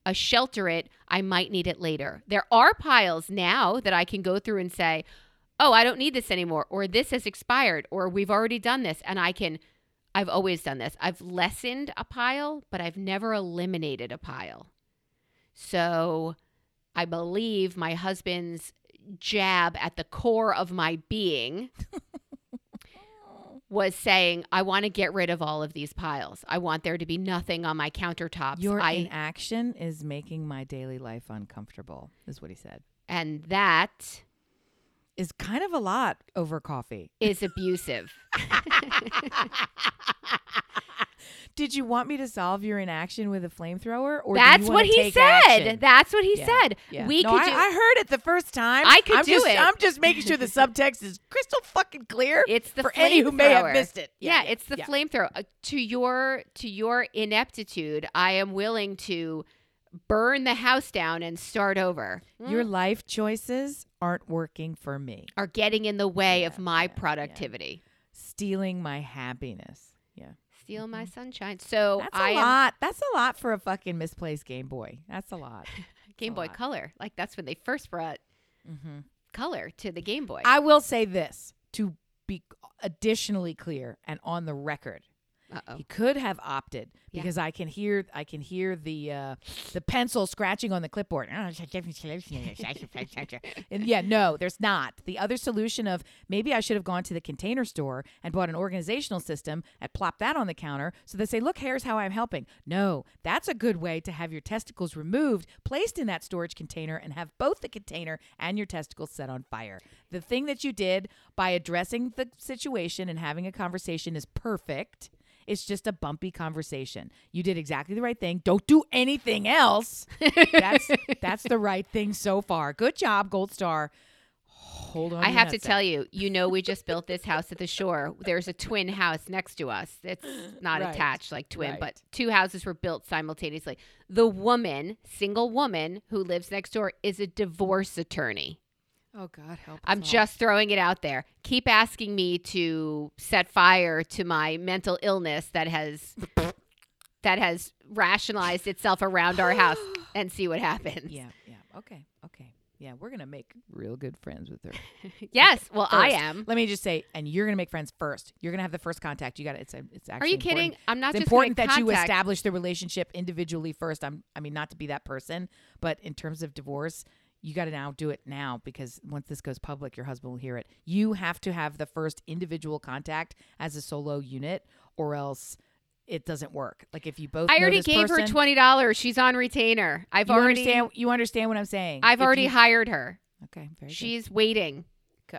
a shelter it, I might need it later. There are piles now that I can go through and say, "Oh, I don't need this anymore," or "This has expired," or "We've already done this," and I can I've always done this. I've lessened a pile, but I've never eliminated a pile. So, I believe my husband's jab at the core of my being was saying, I want to get rid of all of these piles. I want there to be nothing on my countertops. Your I, inaction is making my daily life uncomfortable, is what he said. and that Is kind of a lot over coffee. is abusive. Did you want me to solve your inaction with a flamethrower, or That's what he said. action? That's what he Yeah, said. Yeah. We no, could I, do I heard it the first time. I could I'm do just, it. I'm just making sure the subtext is crystal fucking clear It's the for any who may have missed it. Yeah, it's the yeah. flamethrower. Uh, to your to your ineptitude, I am willing to burn the house down and start over. Your Mm. life choices aren't working for me. are getting in the way of my yeah, yeah. productivity. Stealing my happiness. Steal my sunshine. So That's I a am lot. That's a lot for a fucking misplaced Game Boy. That's a lot. Game a Boy lot. Color. Like that's when they first brought mm-hmm. color to the Game Boy. I will say this to be additionally clear and on the record. Uh-oh. He could have opted Yeah. because I can hear I can hear the uh, the pencil scratching on the clipboard. and yeah, no, there's not. The other solution of maybe I should have gone to the container store and bought an organizational system and plopped that on the counter so they say, look, here's how I'm helping. No, that's a good way to have your testicles removed, placed in that storage container, and have both the container and your testicles set on fire. The thing that you did by addressing the situation and having a conversation is perfect. It's just a bumpy conversation. You did exactly the right thing. Don't do anything else. That's that's the right thing so far. Good job, Gold Star. Hold on. I have to tell you, you know, we just built this house at the shore. There's a twin house next to us. It's not Right. attached like twin, Right. but two houses were built simultaneously. The woman, single woman who lives next door, is a divorce attorney. Oh God, help! I'm just throwing it out there. Keep asking me to set fire to my mental illness that has that has rationalized itself around our house and see what happens. Yeah, yeah. Okay, okay. Yeah, we're gonna make real good friends with her. Yes, well I am. Let me just say, and you're gonna make friends first. You're gonna have the first contact. You got to It's a, it's actually. Are you important. kidding? I'm not it's just important gonna that you establish the relationship individually first. I'm, I mean, not to be that person, but in terms of divorce, you got to now do it now because once this goes public, your husband will hear it. You have to have the first individual contact as a solo unit, or else it doesn't work. Like if you both, I already gave her twenty dollars. She's on retainer. I've You already understand? You understand what I'm saying? I've If already you- hired her. okay, very She's waiting.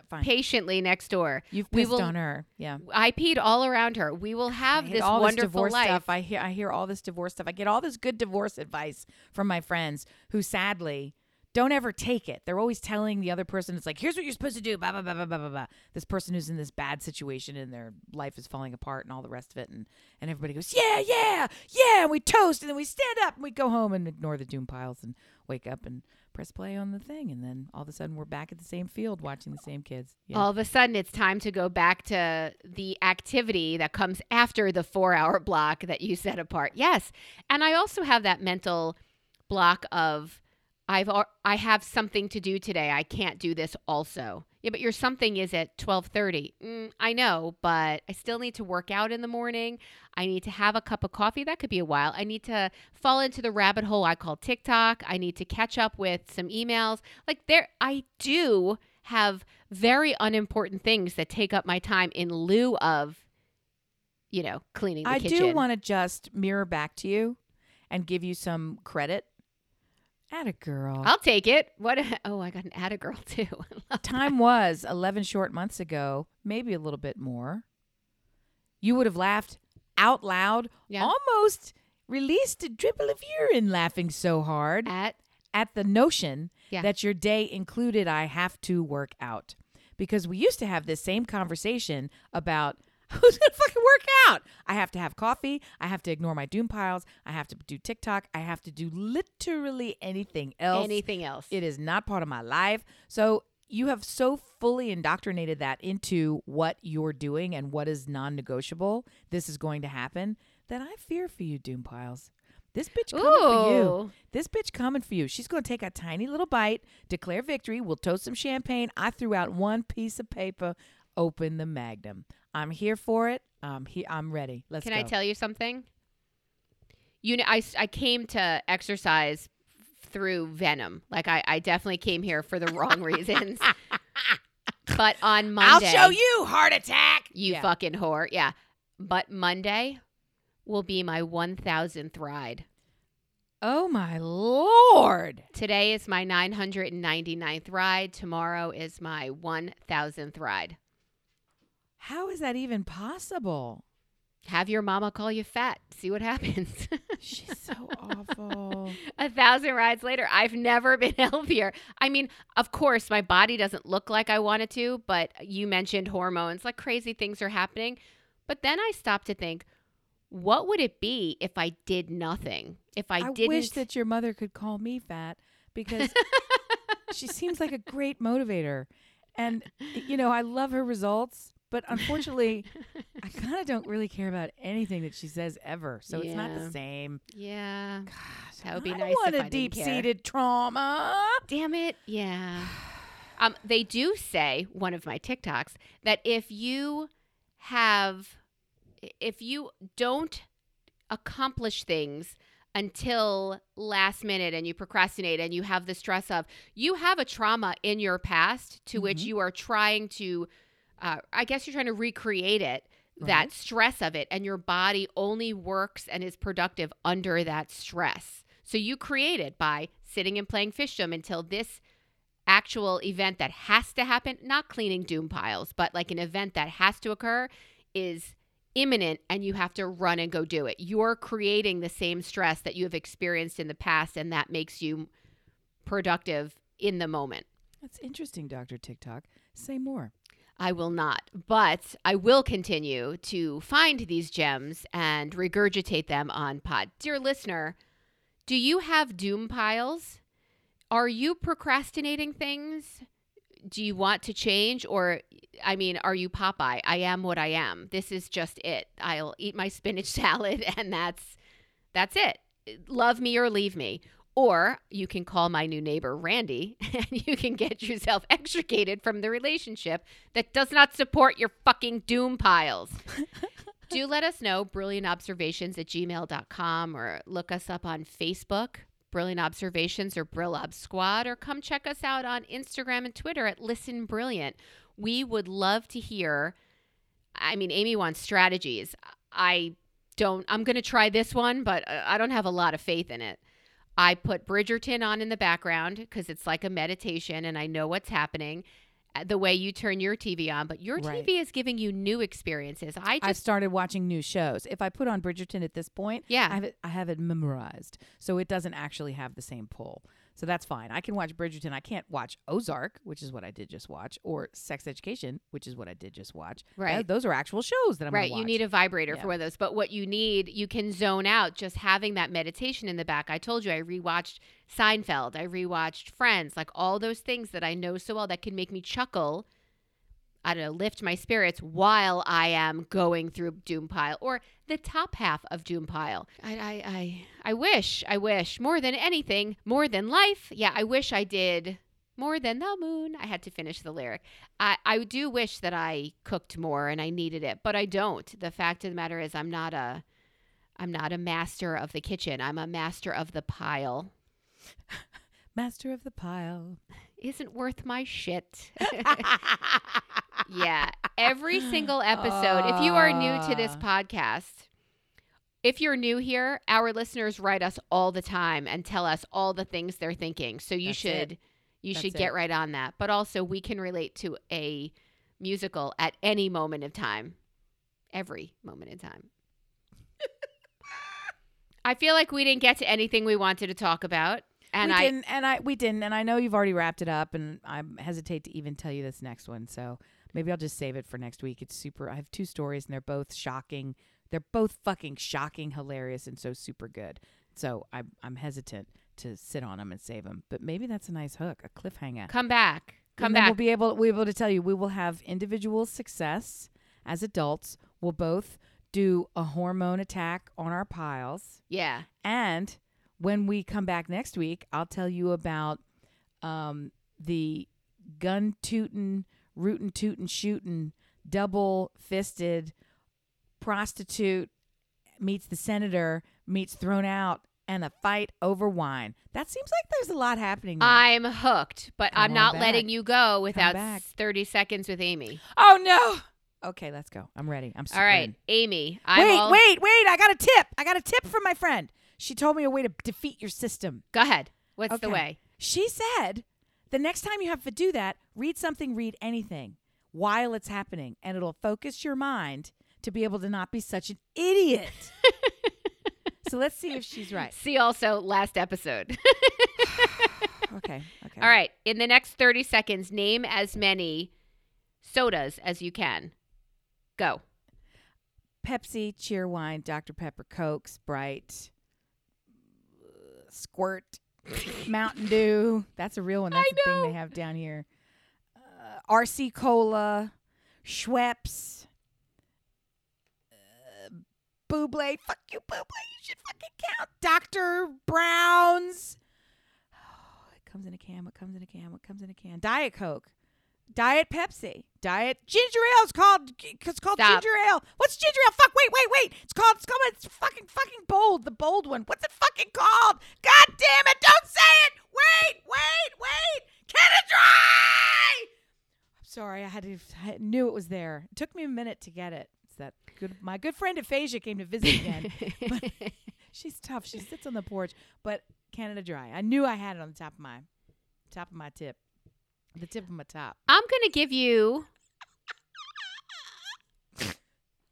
Fine. patiently next door. You've we pissed will- on her. Yeah. I peed all around her. We will have this all wonderful this divorce life. stuff. I hear I hear all this divorce stuff. I get all this good divorce advice from my friends who sadly don't ever take it. They're always telling the other person it's like, here's what you're supposed to do, blah blah blah blah blah blah blah. This person who's in this bad situation and their life is falling apart and all the rest of it and and everybody goes, Yeah, yeah, yeah, and we toast and then we stand up and we go home and ignore the doom piles and wake up and press play on the thing and then all of a sudden we're back at the same field watching the same kids. Yeah. All of a sudden, it's time to go back to the activity that comes after the four hour block that you set apart. Yes. And I also have that mental block of, I've I have something to do today. I can't do this also. Yeah, but your something is at 12:30. Mm, I know, but I still need to work out in the morning. I need to have a cup of coffee. That could be a while. I need to fall into the rabbit hole I call TikTok. I need to catch up with some emails. Like there I do have very unimportant things that take up my time in lieu of you know, cleaning the I kitchen. do want to just mirror back to you and give you some credit. At a girl. I'll take it. What? A, oh, I got an atta girl too. Time was 11 short months ago, maybe a little bit more. You would have laughed out loud, Yeah. almost released a dribble of urine laughing so hard At at the notion Yeah. that your day included I have to work out. Because we used to have this same conversation about who's to fucking work out? I have to have coffee. I have to ignore my doom piles. I have to do TikTok. I have to do literally anything else. anything else. It is not part of my life. So you have so fully indoctrinated that into what you're doing and what is non negotiable. This is going to happen that I fear for you, Doom Piles. This bitch coming for you. This bitch coming for you. She's going to take a tiny little bite, declare victory. We'll toast some champagne. I threw out one piece of paper. Open the magnum. I'm here for it. I'm he- I'm ready. Let's Can go. I tell you something? You know, I I came to exercise through Venom. Like I, I definitely came here for the wrong reasons. but on Monday, I'll show you heart attack. you Yeah. fucking whore. Yeah. But Monday will be my 1000th ride. Oh my lord. Today is my 999th ride. Tomorrow is my 1000th ride. How is that even possible? Have your mama call you fat. See what happens. She's so awful. a thousand rides later, I've never been healthier. I mean, of course, my body doesn't look like I wanted to, but you mentioned hormones, like crazy things are happening. But then I stopped to think, what would it be if I did nothing? If I, I, didn't. wish that your mother could call me fat because she seems like a great motivator. And, you know, I love her results, but unfortunately, I kind of don't really care about anything that she says ever. So it's not the same. yeah. Gosh, That would be I nice if a care. deep-seated trauma. Damn it. Yeah. Um, they do say, one of my TikToks, that if you have, if you don't accomplish things until last minute and you procrastinate and you have the stress of, you have a trauma in your past to which Mhm. you are trying to, uh, I guess you're trying to recreate it. Right. That stress of it, and your body only works and is productive under that stress. So you create it by sitting and playing fishdom until this actual event that has to happen, not cleaning doom piles, but like an event that has to occur is imminent and you have to run and go do it. You're creating the same stress that you have experienced in the past and that makes you productive in the moment. That's interesting, Dr. TikTok. Say more. I will not, but I will continue to find these gems and regurgitate them on pod. Dear listener, do you have doom piles? Are you procrastinating things? Do you want to change? Or, I mean, are you Popeye? I am what I am. This is just it. I'll eat my spinach salad and that's that's it. Love me or leave me. Or you can call my new neighbor Randy and you can get yourself extricated from the relationship that does not support your fucking doom piles. Do let us know, brilliantobservations at gmail.com or look us up on Facebook, Brilliant Observations or Brillob Squad, or come check us out on Instagram and Twitter at Listen Brilliant. We would love to hear. I mean, Amy wants strategies. I don't, I'm going to try this one, but uh, I don't have a lot of faith in it. I put Bridgerton on in the background because it's like a meditation and I know what's happening uh, the way you turn your TV on, but your Right. TV is giving you new experiences. I I just, started watching new shows. If I put on Bridgerton at this point, Yeah. I have it, I have it memorized, so it doesn't actually have the same pull. So that's fine. I can watch Bridgerton. I can't watch Ozark, which is what I did just watch, or Sex Education, which is what I did just watch. Right. Th- those are actual shows that I'm right, you need a vibrator Yeah. for one of those. But what you need, you can zone out just having that meditation in the back. I told you I rewatched Seinfeld, I rewatched Friends, like all those things that I know so well that can make me chuckle. I don't know, lift my spirits while I am going through Doom Pile or the top half of Doom Pile. I, I, I, I wish, I wish more than anything, more than life. Yeah, I wish I did more than the moon. I had to finish the lyric. I, I do wish that I cooked more and I needed it, but I don't. The fact of the matter is I'm not a I'm not a master of the kitchen. I'm a master of the pile. Master of the pile. Isn't worth my shit. yeah. Every single episode. If you are new to this podcast, if you're new here, our listeners write us all the time and tell us all the things they're thinking. So you should it. you That's should get it. right on that. But also we can relate to a musical at any moment of time. Every moment in time. I feel like we didn't get to anything we wanted to talk about. And we I didn't, and I we didn't, and I know you've already wrapped it up, and I hesitate to even tell you this next one. So maybe I'll just save it for next week. It's super. I have two stories, and they're both shocking. They're both fucking shocking, hilarious, and so super good. So I'm I'm hesitant to sit on them and save them. But maybe that's a nice hook, a cliffhanger. come back. Come and back. We'll be able we'll be able to tell you we will have individual success as adults. We'll both do a hormone attack on our piles. yeah. And when we come back next week, I'll tell you about um, the gun tootin', rootin' tootin' shootin', double fisted prostitute meets the senator, meets thrown out, and a fight over wine. That seems like there's a lot happening there. I'm hooked, but Come I'm not back. letting you go without 30 seconds with Amy. oh, no. Okay, let's go. I'm ready. I'm super All right. Amy. I'm Wait, all- wait, wait. I got a tip. I got a tip from my friend. She told me a way to defeat your system. Go ahead. What's the way? She said the next time you have to do that, read something, read anything while it's happening, and it'll focus your mind to be able to not be such an idiot. so let's see if she's right. See also last episode. Okay. Okay. All right. In the next 30 seconds, name as many sodas as you can. Go. Pepsi, Cheerwine, Dr. Pepper, Coke, Sprite, uh, Squirt, Mountain Dew. That's a real one. That's I the thing they have down here. Uh, RC Cola, Schweppes, uh, Bubly. Fuck you, Bubly. You should fucking count. Dr. Brown's. Oh, it comes in a can. What comes in a can? What comes in a can? Diet Coke. Diet Pepsi. Diet ginger ale. is called. It's called Stop. ginger ale. What's ginger ale? Fuck. Wait. Wait. Wait. It's called. It's called. It's fucking fucking bold. The bold one. What's it fucking called? God damn it! Don't say it. Wait. Wait. Wait. Canada Dry. I'm sorry. I had to. I knew it was there. It took me a minute to get it. It's that good. My good friend Aphasia came to visit again. but she's tough. She sits on the porch. But Canada Dry. I knew I had it on the top of my top of my tip. The tip of my top. I'm going to give you.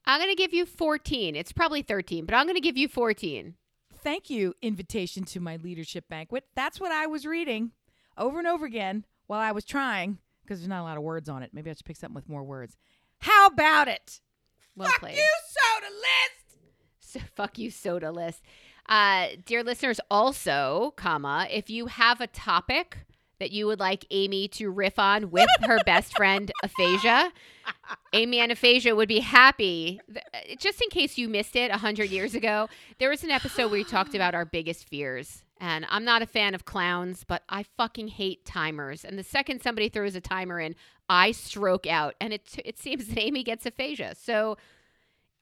I'm going to give you 14. It's probably 13, but I'm going to give you 14. Thank you, invitation to my leadership banquet. That's what I was reading over and over again while I was trying because there's not a lot of words on it. Maybe I should pick something with more words. How about it? Well Fuck played. you, soda list. So, fuck you, soda list. Uh, dear listeners, also, comma, if you have a topic that you would like Amy to riff on with her best friend Aphasia, Amy and Aphasia would be happy. Uh, Just in case you missed it a hundred years ago, there was an episode where we talked about our biggest fears. And I'm not a fan of clowns, but I fucking hate timers. And the second somebody throws a timer in, I stroke out. And it it seems that Amy gets aphasia. So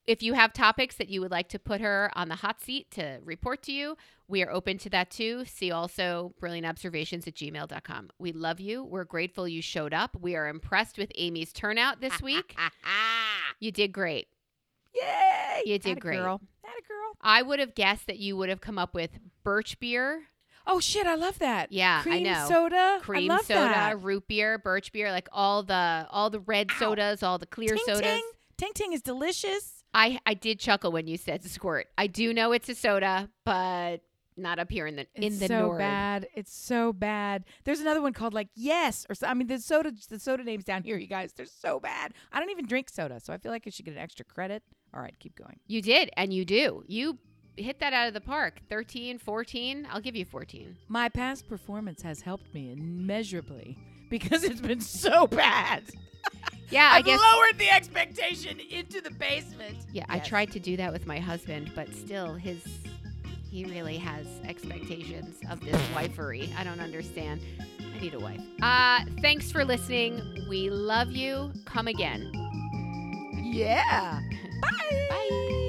if you have topics that you would like to put her on the hot seat to report to you, we are open to that too. See also brilliantobservations at gmail.com. We love you. We're grateful you showed up. We are impressed with Amy's turnout this week. You did great. Yay! You did Atta great. girl. Atta girl. I would have guessed that you would have come up with birch beer, Oh shit! I love that. Yeah, I cream know. soda. cream I love soda, That. root beer, birch beer, like all the all the red Ow. sodas, all the clear ting sodas. ting. Ting ting is delicious. I I did chuckle when you said squirt. I do know it's a soda, but not up here in the in It's the so north. bad. It's so bad. There's another one called like Yes or so, I mean the soda the soda names down here, you guys. They're so bad. I don't even drink soda, so I feel like I should get an extra credit. All right, keep going. You did, and you do. You hit that out of the park. 13, 14. I'll give you 14. My past performance has helped me immeasurably because it's been so bad. Yeah, I I've guess. lowered the expectation into the basement. Yeah, I Yes. tried to do that with my husband, but still, his he really has expectations of this wifery. I don't understand. I need a wife. Uh, thanks for listening. We love you. Come again. Yeah. Bye. Bye.